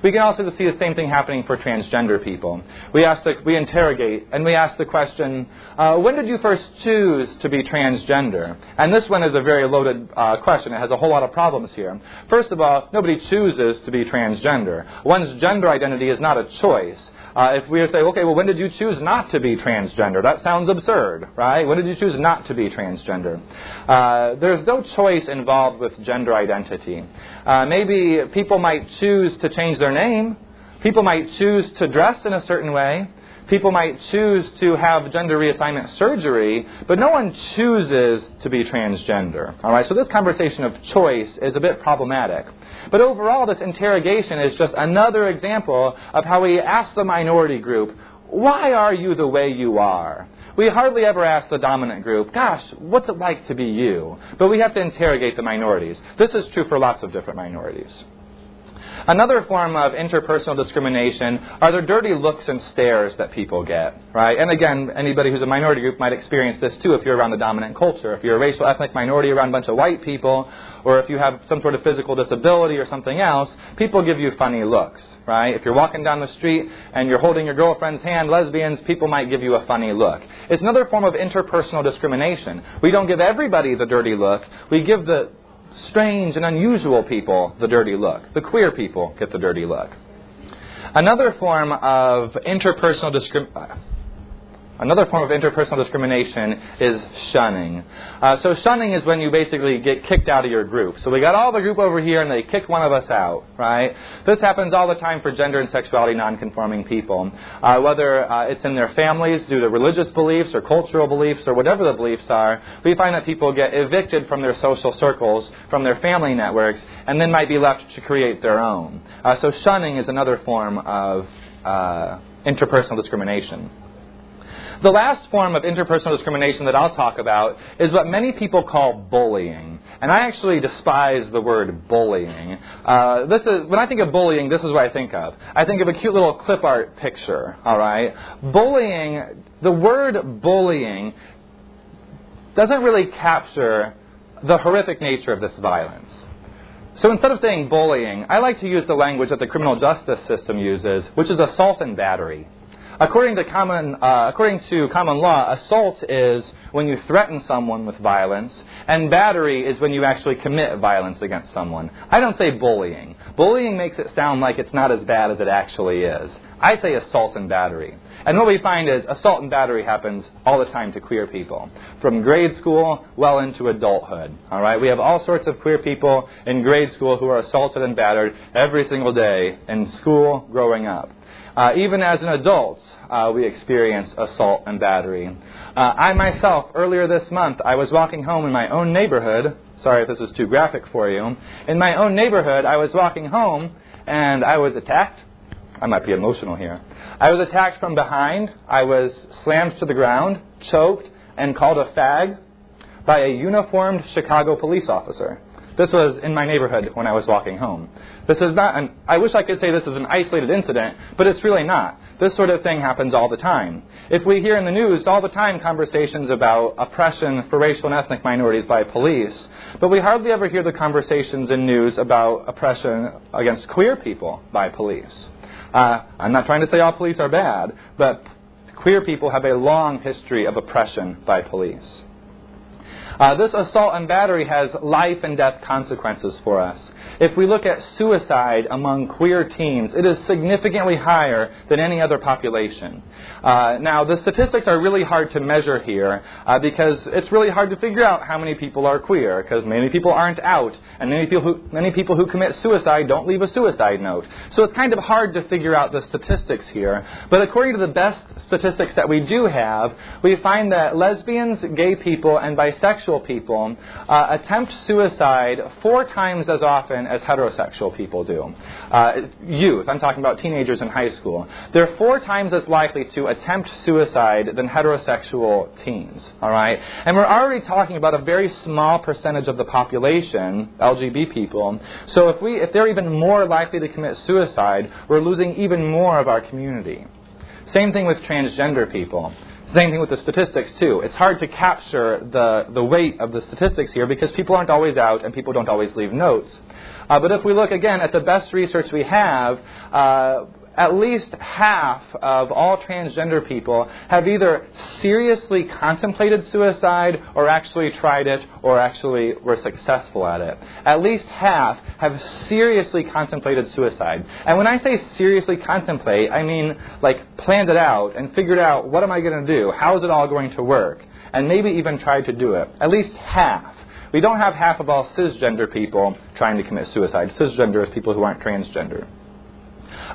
We can also see the same thing happening for transgender people. We ask the, we interrogate and we ask the question, uh, when did you first choose to be transgender? And this one is a very loaded uh, question. It has a whole lot of problems here. First of all, nobody chooses to be transgender. One's gender identity is not a choice. Uh, if we say, okay, well, when did you choose not to be transgender? That sounds absurd, right? When did you choose not to be transgender? Uh, there's no choice involved with gender identity. Uh, maybe people might choose to change their name. People might choose to dress in a certain way. People might choose to have gender reassignment surgery, but no one chooses to be transgender. All right, so this conversation of choice is a bit problematic. But overall, this interrogation is just another example of how we ask the minority group, why are you the way you are? We hardly ever ask the dominant group, gosh, what's it like to be you? But we have to interrogate the minorities. This is true for lots of different minorities. Another form of interpersonal discrimination are the dirty looks and stares that people get, right? And again, anybody who's a minority group might experience this too if you're around the dominant culture. If you're a racial ethnic minority around a bunch of white people, or if you have some sort of physical disability or something else, people give you funny looks, right? If you're walking down the street and you're holding your girlfriend's hand, lesbians, people might give you a funny look. It's another form of interpersonal discrimination. We don't give everybody the dirty look. We give the strange and unusual people the dirty look. The queer people get the dirty look. Another form of interpersonal discrimination Another form of interpersonal discrimination is shunning. Uh, so shunning is when you basically get kicked out of your group. So we got all the group over here and they kick one of us out, right? This happens all the time for gender and sexuality nonconforming people. Uh, whether uh, it's in their families due to religious beliefs or cultural beliefs or whatever the beliefs are, we find that people get evicted from their social circles, from their family networks, and then might be left to create their own. Uh, so shunning is another form of uh, interpersonal discrimination. The last form of interpersonal discrimination that I'll talk about is what many people call bullying. And I actually despise the word bullying. Uh, this is, when I think of bullying, this is what I think of. I think of a cute little clip art picture, all right? Bullying, the word bullying doesn't really capture the horrific nature of this violence. So instead of saying bullying, I like to use the language that the criminal justice system uses, which is assault and battery. According to common, uh, according to common law, assault is when you threaten someone with violence, and battery is when you actually commit violence against someone. I don't say bullying. bullying makes it sound like it's not as bad as it actually is. I say assault and battery. And what we find is assault and battery happens all the time to queer people, from grade school well into adulthood. All right, we have all sorts of queer people in grade school who are assaulted and battered every single day in school growing up. Uh, even as an adult, uh, we experience assault and battery. Uh, I myself, earlier this month, I was walking home in my own neighborhood. Sorry if this is too graphic for you. In my own neighborhood, I was walking home and I was attacked I might be emotional here. I was attacked from behind. I was slammed to the ground, choked, and called a fag by a uniformed Chicago police officer. This was in my neighborhood when I was walking home. This is not an, I wish I could say this is an isolated incident, but it's really not. This sort of thing happens all the time. If we hear in the news all the time conversations about oppression for racial and ethnic minorities by police, but we hardly ever hear the conversations in news about oppression against queer people by police. Uh, I'm not trying to say all police are bad, but queer people have a long history of oppression by police. Uh, this assault and battery has life and death consequences for us. If we look at suicide among queer teens, it is significantly higher than any other population. Uh, now, the statistics are really hard to measure here uh, because it's really hard to figure out how many people are queer because many people aren't out, and many people, who, many people who commit suicide don't leave a suicide note. So it's kind of hard to figure out the statistics here. But according to the best statistics that we do have, we find that lesbians, gay people, and bisexual people uh, attempt suicide four times as often as heterosexual people do. Uh, youth, I'm talking about teenagers in high school, they're four times as likely to attempt suicide than heterosexual teens. All right? And we're already talking about a very small percentage of the population, LGBT people. So if, we, if they're even more likely to commit suicide, we're losing even more of our community. Same thing with transgender people. Same thing with the statistics, too. It's hard to capture the, the weight of the statistics here because people aren't always out and people don't always leave notes. Uh, but if we look again at the best research we have, uh, at least half of all transgender people have either seriously contemplated suicide or actually tried it or actually were successful at it. At least half have seriously contemplated suicide. And when I say seriously contemplate, I mean like planned it out and figured out what am I going to do? How is it all going to work? And maybe even tried to do it. At least half. We don't have half of all cisgender people trying to commit suicide. Cisgender is people who aren't transgender.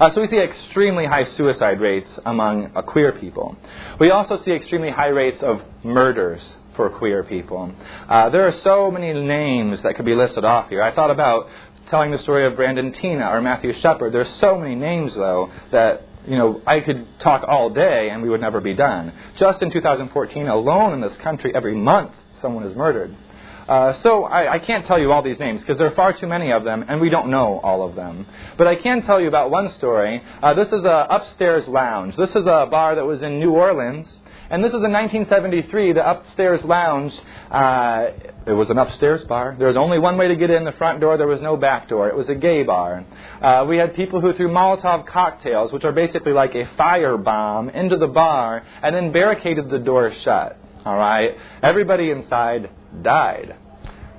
Uh, so we see extremely high suicide rates among uh, queer people. We also see extremely high rates of murders for queer people. Uh, there are so many names that could be listed off here. I thought about telling the story of Brandon Teena or Matthew Shepard. There's so many names, though, that you know, I could talk all day and we would never be done. Just in 2014 alone in this country, every month someone is murdered. Uh, so I, I, can't tell you all these names because there are far too many of them, and we don't know all of them. But I can tell you about one story. Uh, this is a upstairs lounge. This is a bar that was in New Orleans. And this is in 1973, the upstairs lounge. Uh, it was an upstairs bar. There was only one way to get in the front door. There was no back door. It was a gay bar. Uh, we had people who threw Molotov cocktails, which are basically like a fire bomb, into the bar and then barricaded the door shut. All right? Everybody inside died.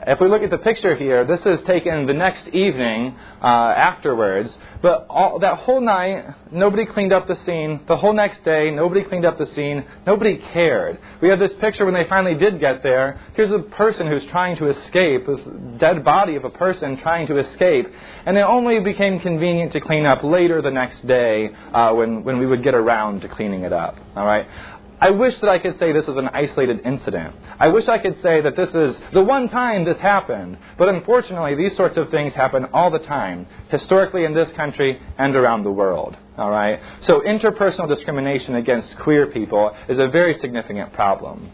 If we look at the picture here, this is taken the next evening uh, afterwards. But all, that whole night, nobody cleaned up the scene. The whole next day, nobody cleaned up the scene. Nobody cared. We have this picture when they finally did get there. Here's a person who's trying to escape, this dead body of a person trying to escape. And it only became convenient to clean up later the next day uh, when, when we would get around to cleaning it up. All right? I wish that I could say this is an isolated incident. I wish I could say that this is the one time this happened. But unfortunately, these sorts of things happen all the time, historically in this country and around the world. All right? So interpersonal discrimination against queer people is a very significant problem.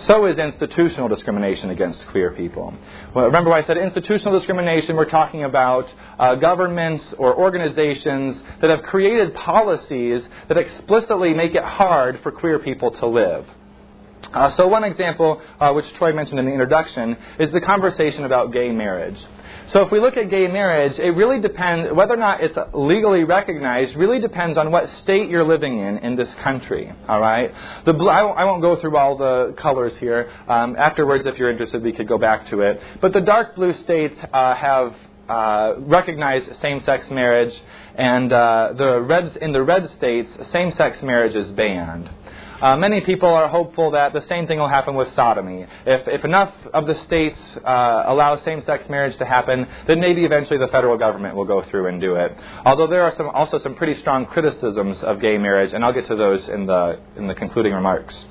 So is institutional discrimination against queer people. Well, remember I said institutional discrimination, we're talking about uh, governments or organizations that have created policies that explicitly make it hard for queer people to live. Uh, so, one example, uh, which Troy mentioned in the introduction, is the conversation about gay marriage. So if we look at gay marriage, it really depends, whether or not it's legally recognized, really depends on what state you're living in in this country. All right? The blue, I won't go through all the colors here. Um, afterwards, if you're interested, we could go back to it. But the dark blue states uh, have uh, recognize same-sex marriage, and uh, the red, in the red states, same-sex marriage is banned. Uh, many people are hopeful that the same thing will happen with sodomy. If, if enough of the states uh, allow same sex marriage to happen, then maybe eventually the federal government will go through and do it. Although there are some, also some pretty strong criticisms of gay marriage, and I'll get to those in the, in the concluding remarks.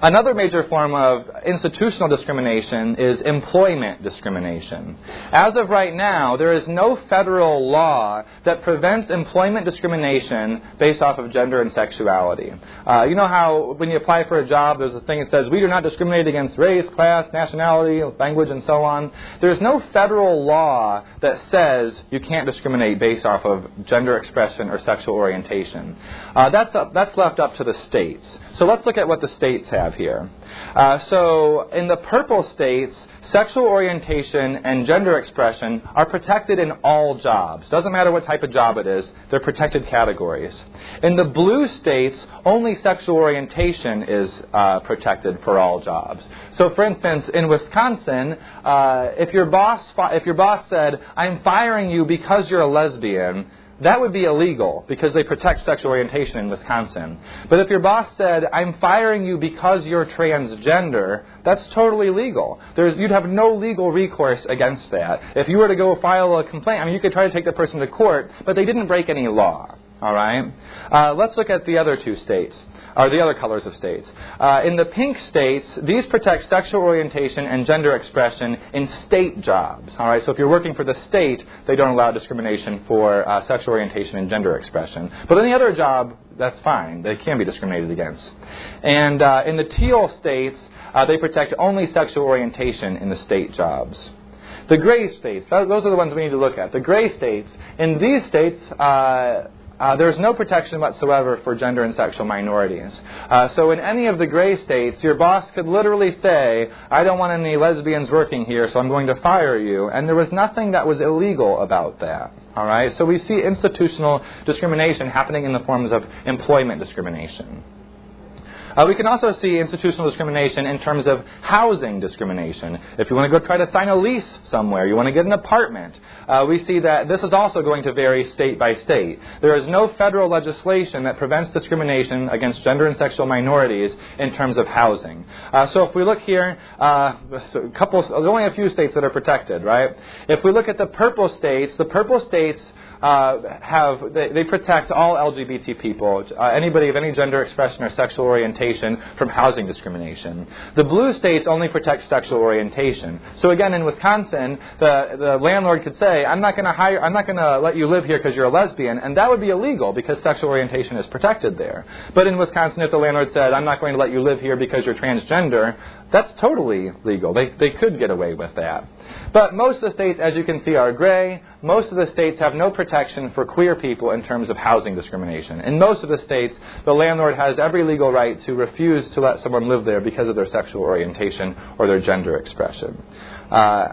Another major form of institutional discrimination is employment discrimination. As of right now, there is no federal law that prevents employment discrimination based off of gender and sexuality. Uh, you know how when you apply for a job, there's a thing that says we do not discriminate against race, class, nationality, language, and so on. There's no federal law that says you can't discriminate based off of gender expression or sexual orientation. Uh, that's, up, that's left up to the states. So let's look at what the states have here. Uh, so in the purple states, sexual orientation and gender expression are protected in all jobs. Doesn't matter what type of job it is, they're protected categories. In the blue states, only sexual orientation is uh, protected for all jobs. So, for instance, in Wisconsin, uh, if your boss if your boss said, "I'm firing you because you're a lesbian," that would be illegal because they protect sexual orientation in Wisconsin. But if your boss said, I'm firing you because you're transgender, that's totally legal. There's, you'd have no legal recourse against that. If you were to go file a complaint, I mean, you could try to take the person to court, but they didn't break any law. All right? Uh, let's look at the other two states are the other colors of states. Uh, in the pink states, these protect sexual orientation and gender expression in state jobs. All right, so if you're working for the state, they don't allow discrimination for uh, sexual orientation and gender expression. But any other job, that's fine. They can be discriminated against. And uh, in the teal states, uh, they protect only sexual orientation in the state jobs. The gray states, those are the ones we need to look at. The gray states, in these states, uh, uh, there's no protection whatsoever for gender and sexual minorities. Uh, so, in any of the gray states, your boss could literally say, I don't want any lesbians working here, so I'm going to fire you. And there was nothing that was illegal about that. All right? So, we see institutional discrimination happening in the forms of employment discrimination. Uh, we can also see institutional discrimination in terms of housing discrimination. If you want to go try to sign a lease somewhere, you want to get an apartment, uh, we see that this is also going to vary state by state. There is no federal legislation that prevents discrimination against gender and sexual minorities in terms of housing. Uh, so if we look here, uh, a couple, there's only a few states that are protected, right? If we look at the purple states, the purple states uh, have they, they, protect all LGBT people, uh, anybody of any gender expression or sexual orientation, from housing discrimination. The blue states only protect sexual orientation. So again, in Wisconsin, the, the landlord could say, "I'm not going to hire, I'm not going to let you live here because you're a lesbian," and that would be illegal because sexual orientation is protected there. But in Wisconsin, if the landlord said, "I'm not going to let you live here because you're transgender," that's totally legal. They they could get away with that. But most of the states, as you can see, are gray. Most of the states have no protection for queer people in terms of housing discrimination. In most of the states, the landlord has every legal right to refuse to let someone live there because of their sexual orientation or their gender expression. Uh,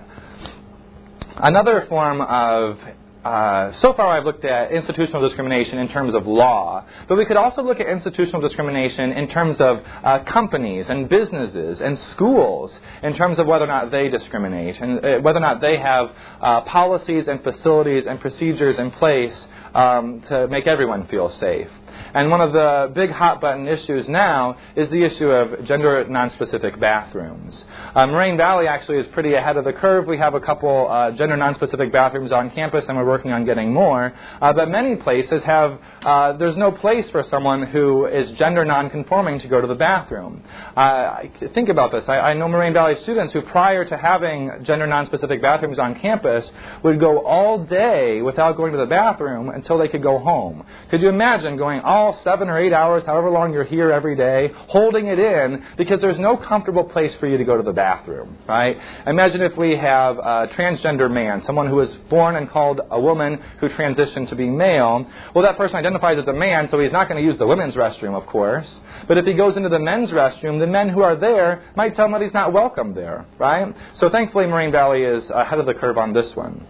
another form of uh, so far, I've looked at institutional discrimination in terms of law, but we could also look at institutional discrimination in terms of uh, companies and businesses and schools, in terms of whether or not they discriminate and uh, whether or not they have uh, policies and facilities and procedures in place um, to make everyone feel safe. And one of the big hot button issues now is the issue of gender nonspecific bathrooms. Uh, Moraine Valley actually is pretty ahead of the curve. We have a couple uh, gender nonspecific bathrooms on campus, and we're working on getting more. Uh, but many places have uh, there's no place for someone who is gender nonconforming to go to the bathroom. Uh, think about this. I, I know Moraine Valley students who, prior to having gender nonspecific bathrooms on campus, would go all day without going to the bathroom until they could go home. Could you imagine going all all seven or eight hours, however long you're here every day, holding it in because there's no comfortable place for you to go to the bathroom, right? Imagine if we have a transgender man, someone who was born and called a woman who transitioned to be male. Well, that person identifies as a man, so he's not going to use the women's restroom, of course. But if he goes into the men's restroom, the men who are there might tell him that he's not welcome there, right? So thankfully, Moraine Valley is ahead of the curve on this one.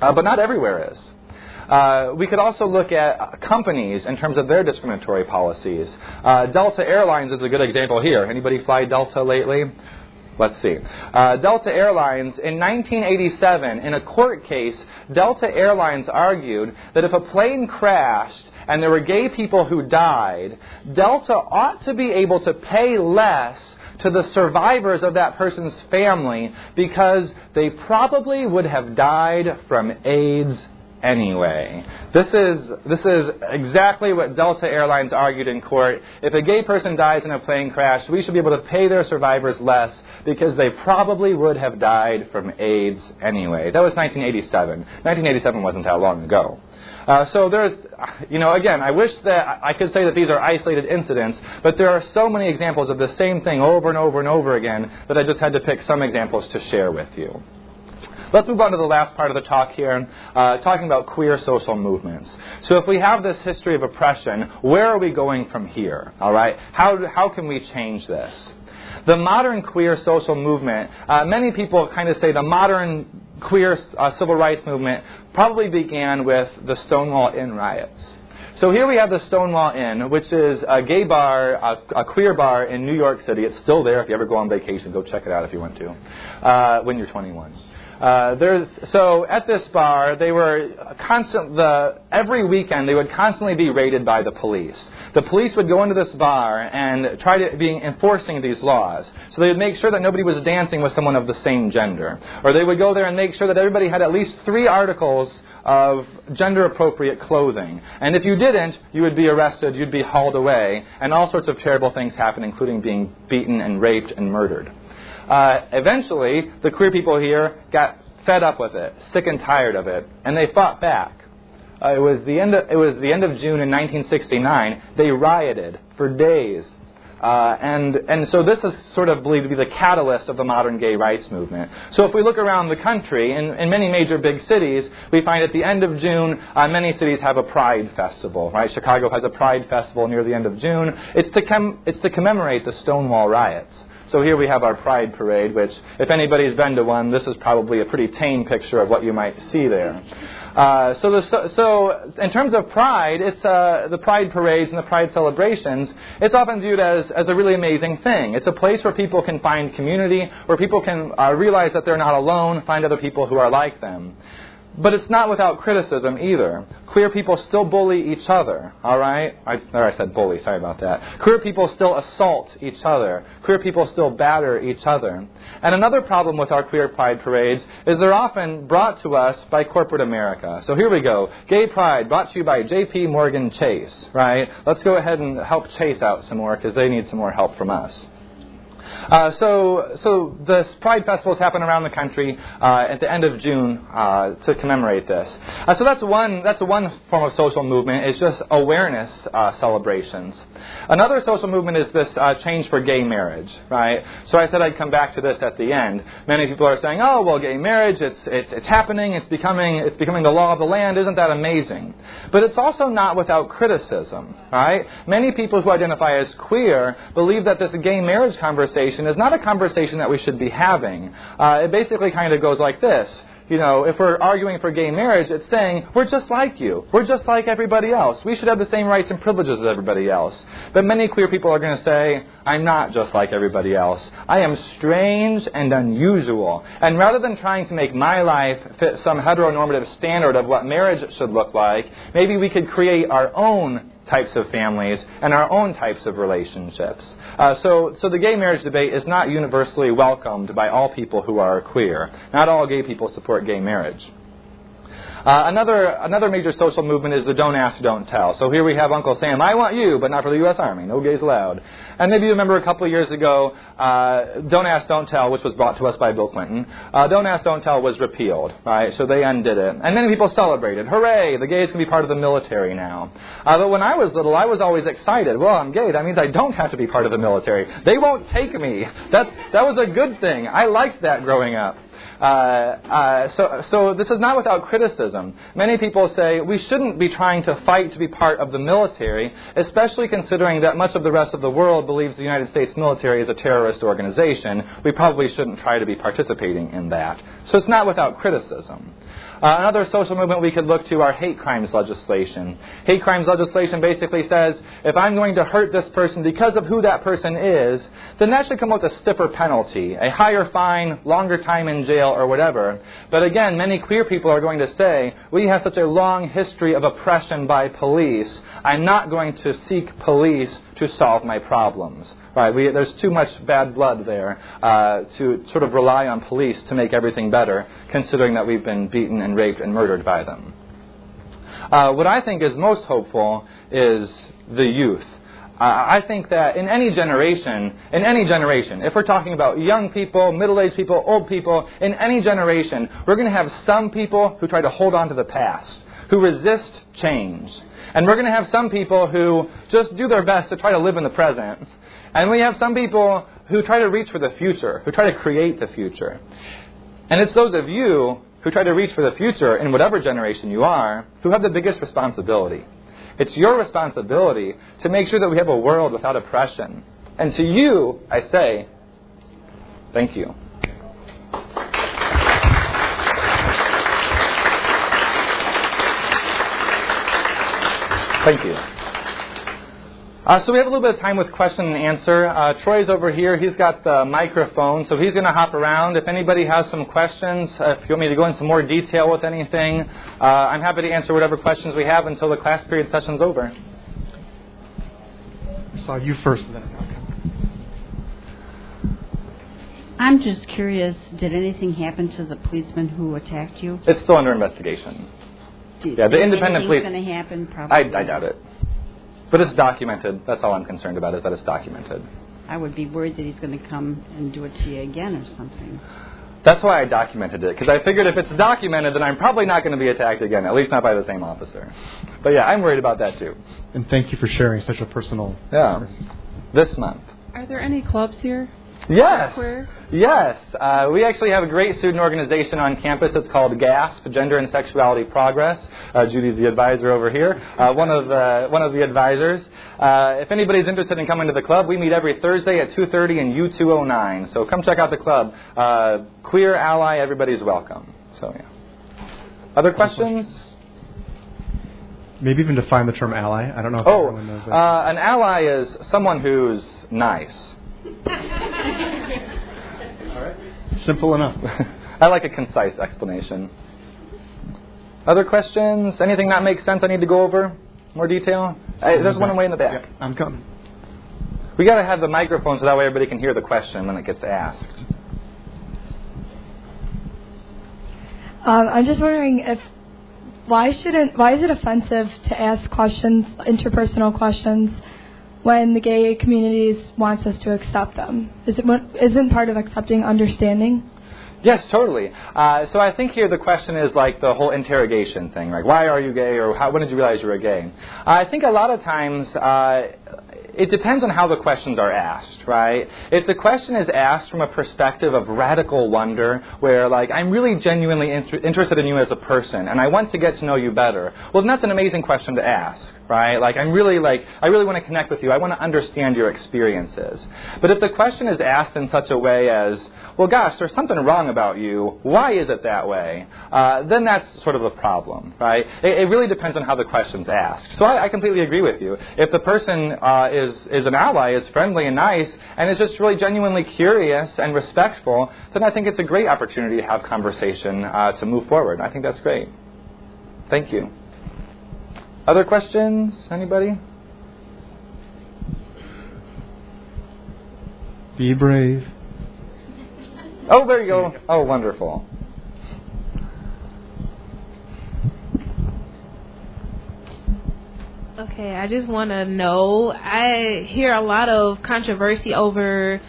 Uh, but not everywhere is. Uh, we could also look at companies in terms of their discriminatory policies. Uh, Delta Airlines is a good example here. Anybody fly Delta lately? Let's see. Uh, Delta Airlines, in 1987, in a court case, Delta Airlines argued that if a plane crashed and there were gay people who died, Delta ought to be able to pay less to the survivors of that person's family because they probably would have died from AIDS anyway. This is, this is exactly what Delta Airlines argued in court. If a gay person dies in a plane crash, we should be able to pay their survivors less because they probably would have died from AIDS anyway. That was 1987. 1987 wasn't that long ago. Uh, so there's, you know, again, I wish that I could say that these are isolated incidents, but there are so many examples of the same thing over and over and over again that I just had to pick some examples to share with you. Let's move on to the last part of the talk here, uh, talking about queer social movements. So, if we have this history of oppression, where are we going from here? All right, how how can we change this? The modern queer social movement, uh, many people kind of say the modern queer uh, civil rights movement probably began with the Stonewall Inn riots. So here we have the Stonewall Inn, which is a gay bar, a, a, queer bar in New York City. It's still there. If you ever go on vacation, go check it out if you want to, uh, when you're 21. Uh, there's so at this bar they were constant the every weekend they would constantly be raided by the police. The police would go into this bar and try to be enforcing these laws. So they would make sure that nobody was dancing with someone of the same gender, or they would go there and make sure that everybody had at least three articles of gender appropriate clothing. And if you didn't, you would be arrested, you'd be hauled away, and all sorts of terrible things happen, including being beaten and raped and murdered. Uh, eventually, the queer people here got fed up with it, sick and tired of it, and they fought back. Uh, it, was the end of, it was the end of June in 1969. They rioted for days. Uh, and, and so this is sort of believed to be the catalyst of the modern gay rights movement. So if we look around the country, in, in many major big cities, we find at the end of June, uh, many cities have a Pride Festival, right? Chicago has a Pride Festival near the end of June. It's to, com- it's to commemorate the Stonewall riots. So here we have our Pride Parade, which, if anybody's been to one, this is probably a pretty tame picture of what you might see there. Uh, so, the, so, in terms of pride, it's uh, the pride parades and the pride celebrations. It's often viewed as, as a really amazing thing. It's a place where people can find community, where people can uh, realize that they're not alone, find other people who are like them. But it's not without criticism either. Queer people still bully each other, all right? I, or I said bully, sorry about that. Queer people still assault each other. Queer people still batter each other. And another problem with our queer pride parades is they're often brought to us by corporate America. So here we go. Gay Pride brought to you by J.P. Morgan Chase, right? Let's go ahead and help Chase out some more because they need some more help from us. Uh, so, so the Pride festivals happen around the country uh, at the end of June uh, to commemorate this. Uh, so that's one that's one form of social movement is just awareness uh, celebrations. Another social movement is this change for gay marriage, right? So I said I'd come back to this at the end. Many people are saying, "Oh, well, gay marriage it's it's it's happening. It's becoming it's becoming the law of the land. Isn't that amazing?" But it's also not without criticism, right? Many people who identify as queer believe that this gay marriage conversation conversation is not a conversation that we should be having. Uh, it basically kind of goes like this. You know, if we're arguing for gay marriage, it's saying, we're just like you. We're just like everybody else. We should have the same rights and privileges as everybody else. But many queer people are going to say, I'm not just like everybody else. I am strange and unusual. And rather than trying to make my life fit some heteronormative standard of what marriage should look like, maybe we could create our own types of families and our own types of relationships. Uh, so, so the gay marriage debate is not universally welcomed by all people who are queer. Not all gay people support gay marriage. Uh, another, another major social movement is the Don't Ask, Don't Tell. So here we have Uncle Sam, I want you, but not for the U.S. Army. No gays allowed. And maybe you remember a couple of years ago, uh, Don't Ask, Don't Tell, which was brought to us by Bill Clinton. Uh, Don't Ask, Don't Tell was repealed, right? So they undid it. And many people celebrated. Hooray, the gays can be part of the military now. Uh, but when I was little, I was always excited. Well, I'm gay. That means I don't have to be part of the military. They won't take me. That, that was a good thing. I liked that growing up. Uh, uh, so, so this is not without criticism. Many people say we shouldn't be trying to fight to be part of the military, especially considering that much of the rest of the world believes the United States military is a terrorist organization. We probably shouldn't try to be participating in that. So it's not without criticism. Uh, another social movement we could look to are hate crimes legislation. Hate crimes legislation basically says if I'm going to hurt this person because of who that person is, then that should come with a stiffer penalty, a higher fine, longer time in jail, or whatever. But again, many queer people are going to say, we have such a long history of oppression by police. I'm not going to seek police to solve my problems. Right? We, there's too much bad blood there uh, to sort of rely on police to make everything better, considering that we've been beaten and raped and murdered by them. Uh, what I think is most hopeful is the youth. I think that in any generation, in any generation, if we're talking about young people, middle-aged people, old people, in any generation, we're going to have some people who try to hold on to the past, who resist change. And we're going to have some people who just do their best to try to live in the present. And we have some people who try to reach for the future, who try to create the future. And it's those of you who try to reach for the future in whatever generation you are who have the biggest responsibility. It's your responsibility to make sure that we have a world without oppression. And to you, I say, thank you. Thank you. Uh, so we have a little bit of time with question and answer. Uh, Troy's over here. He's got the microphone, so he's going to hop around. If anybody has some questions, uh, if you want me to go into some more detail with anything, uh, I'm happy to answer whatever questions we have until the class period session's over. I saw you first, then. I'm just curious, did anything happen to the policeman who attacked you? It's still under investigation. Do Yeah, the independent police- going to happen? I, Probably. I doubt it. But it's documented. That's all I'm concerned about, is that it's documented. I would be worried that he's going to come and do it to you again or something. That's why I documented it, because I figured if it's documented, then I'm probably not going to be attacked again, at least not by the same officer. But yeah, I'm worried about that too. And thank you for sharing such a personal. Yeah. This month. Are there any clubs here? Yes. Queer? Yes. Uh, we actually have a great student organization on campus. It's called GASP, Gender and Sexuality Progress. Uh, Judy's the advisor over here, uh, one, of, uh, one of the advisors. Uh, if anybody's interested in coming to the club, we meet every Thursday at 2.30 in U209. So come check out the club. Uh, queer, ally, everybody's welcome. So, yeah. Other questions? Maybe even define the term ally. I don't know if Oh, everyone knows that. uh, an ally is someone who's nice. Simple enough. I like a concise explanation. Other questions? Anything that makes sense I need to go over? More detail? Hey, there's one way in the back. Yeah, I'm coming. We got to have the microphone so that way everybody can hear the question when it gets asked. Um, I'm just wondering if why shouldn't why is it offensive to ask questions, interpersonal questions, when the gay community wants us to accept them? Is it isn't part of accepting understanding? Yes, totally. Uh, so I think here the question is like the whole interrogation thing, like why are you gay or how, when did you realize you were gay? I think a lot of times uh, it depends on how the questions are asked, right? If the question is asked from a perspective of radical wonder, where like I'm really genuinely inter- interested in you as a person and I want to get to know you better, well then that's an amazing question to ask, right? Like I'm really like I really want to connect with you. I want to understand your experiences. But if the question is asked in such a way as, well, gosh, there's something wrong about you. Why is it that way? Uh, then that's sort of a problem, right? It, it really depends on how the question's asked. So I, I completely agree with you. If the person uh, is is an ally, is friendly and nice, and is just really genuinely curious and respectful, then I think it's a great opportunity to have conversation uh, to move forward. I think that's great. Thank you. Other questions? Anybody? Be brave. Oh, there you go. Oh, wonderful. Okay, I just want to know. I hear a lot of controversy over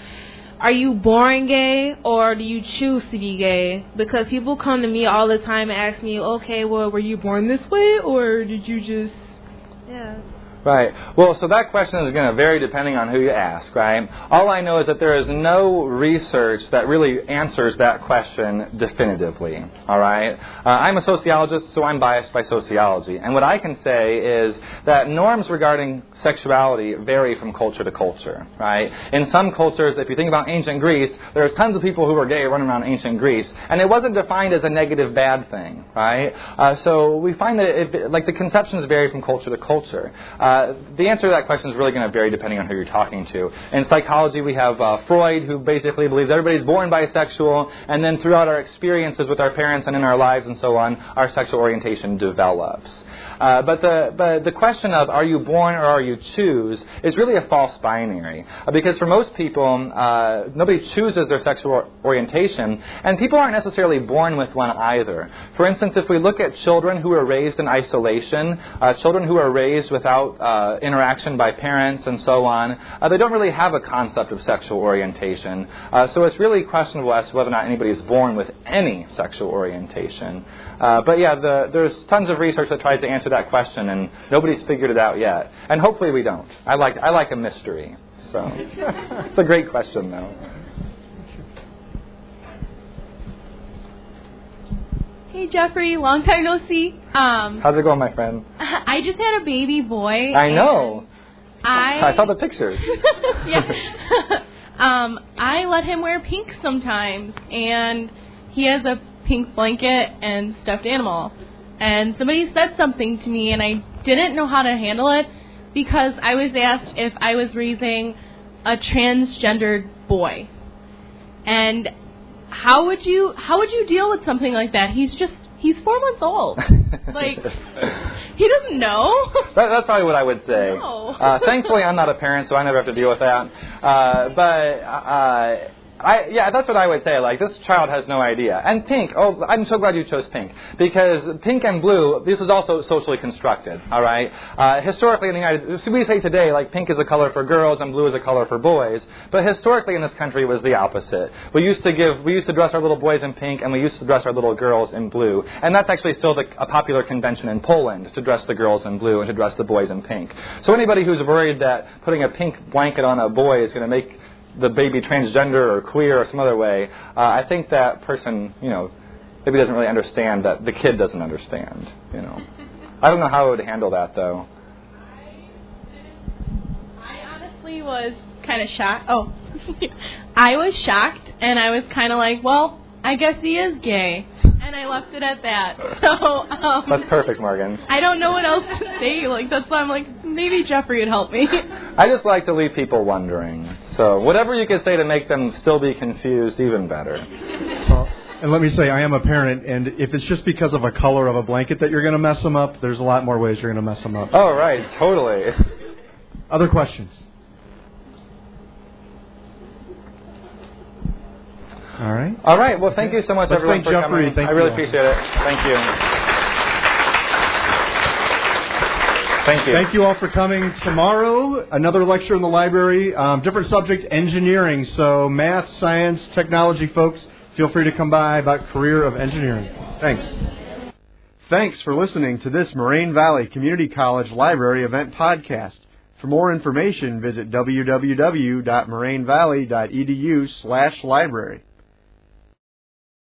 are you born gay or do you choose to be gay? Because people come to me all the time and ask me, okay, well, were you born this way or did you just. Yeah. Right. Well, so that question is going to vary depending on who you ask, right? All I know is that there is no research that really answers that question definitively, all right? Uh, I'm a sociologist, so I'm biased by sociology. And what I can say is that norms regarding sexuality vary from culture to culture, right? In some cultures, if you think about ancient Greece, there's tons of people who were gay running around ancient Greece, and it wasn't defined as a negative bad thing, right? Uh, so we find that it, like the conceptions vary from culture to culture. Uh, the answer to that question is really going to vary depending on who you're talking to. In psychology, we have uh, Freud, who basically believes everybody's born bisexual, and then throughout our experiences with our parents and in our lives and so on, our sexual orientation develops. Uh, but the but the question of are you born or are you choose is really a false binary uh, because for most people uh, nobody chooses their sexual orientation and people aren't necessarily born with one either. For instance, if we look at children who are raised in isolation, uh, children who are raised without uh, interaction by parents and so on, uh, they don't really have a concept of sexual orientation. so it's really questionable as to whether or not anybody is born with any sexual orientation. But yeah, the, there's tons of research that tries to answer that question, and nobody's figured it out yet. And hopefully we don't. I like, I like a mystery. So it's a great question, though. Hey Jeffrey, long time no see. Um, How's it going, my friend? I just had a baby boy. I know. I I saw the pictures. yeah. um, I let him wear pink sometimes, and he has a pink blanket and stuffed animal and somebody said something to me and I didn't know how to handle it because I was asked if I was raising a transgendered boy. And how would you how would you deal with something like that? He's just he's 4 months old. like he doesn't know. that, that's probably what I would say. No. uh, thankfully, I'm not a parent, so I never have to deal with that. Uh, but uh, I, yeah, that's what I would say. Like, this child has no idea. And pink, oh, I'm so glad you chose pink. Because pink and blue, this is also socially constructed, all right? Uh, historically in the United States, we say today, like, pink is a color for girls and blue is a color for boys. But historically in this country, it was the opposite. We used to give, we used to dress our little boys in pink and we used to dress our little girls in blue. And that's actually still the, a popular convention in Poland, to dress the girls in blue and to dress the boys in pink. So anybody who's worried that putting a pink blanket on a boy is going to make the baby transgender or queer or some other way, uh, I think that person, you know, maybe doesn't really understand that the kid doesn't understand. You know, I don't know how I would handle that though. I honestly was kind of shocked. Oh, I was shocked, and I was kind of like, well, I guess he is gay and I left it at that. So um, that's perfect, Morgan. I don't know what else to say. Like that's why I'm like maybe Jeffrey would help me. I just like to leave people wondering. So whatever you could say to make them still be confused, even better. Well, and let me say, I am a parent, and if it's just because of a color of a blanket that you're going to mess them up, there's a lot more ways you're going to mess them up. Oh, right, totally. Other questions? All right. All right. Well, thank you so much, Let's everyone, thank for Jeffrey. coming. Thank I really you. appreciate it. Thank you. Thank you. Thank you all for coming. Tomorrow, another lecture in the library. Um, different subject, engineering. So, math, science, technology folks, feel free to come by about career of engineering. Thanks. Thanks for listening to this Moraine Valley Community College Library event podcast. For more information, visit www.morainevalley.edu slash library.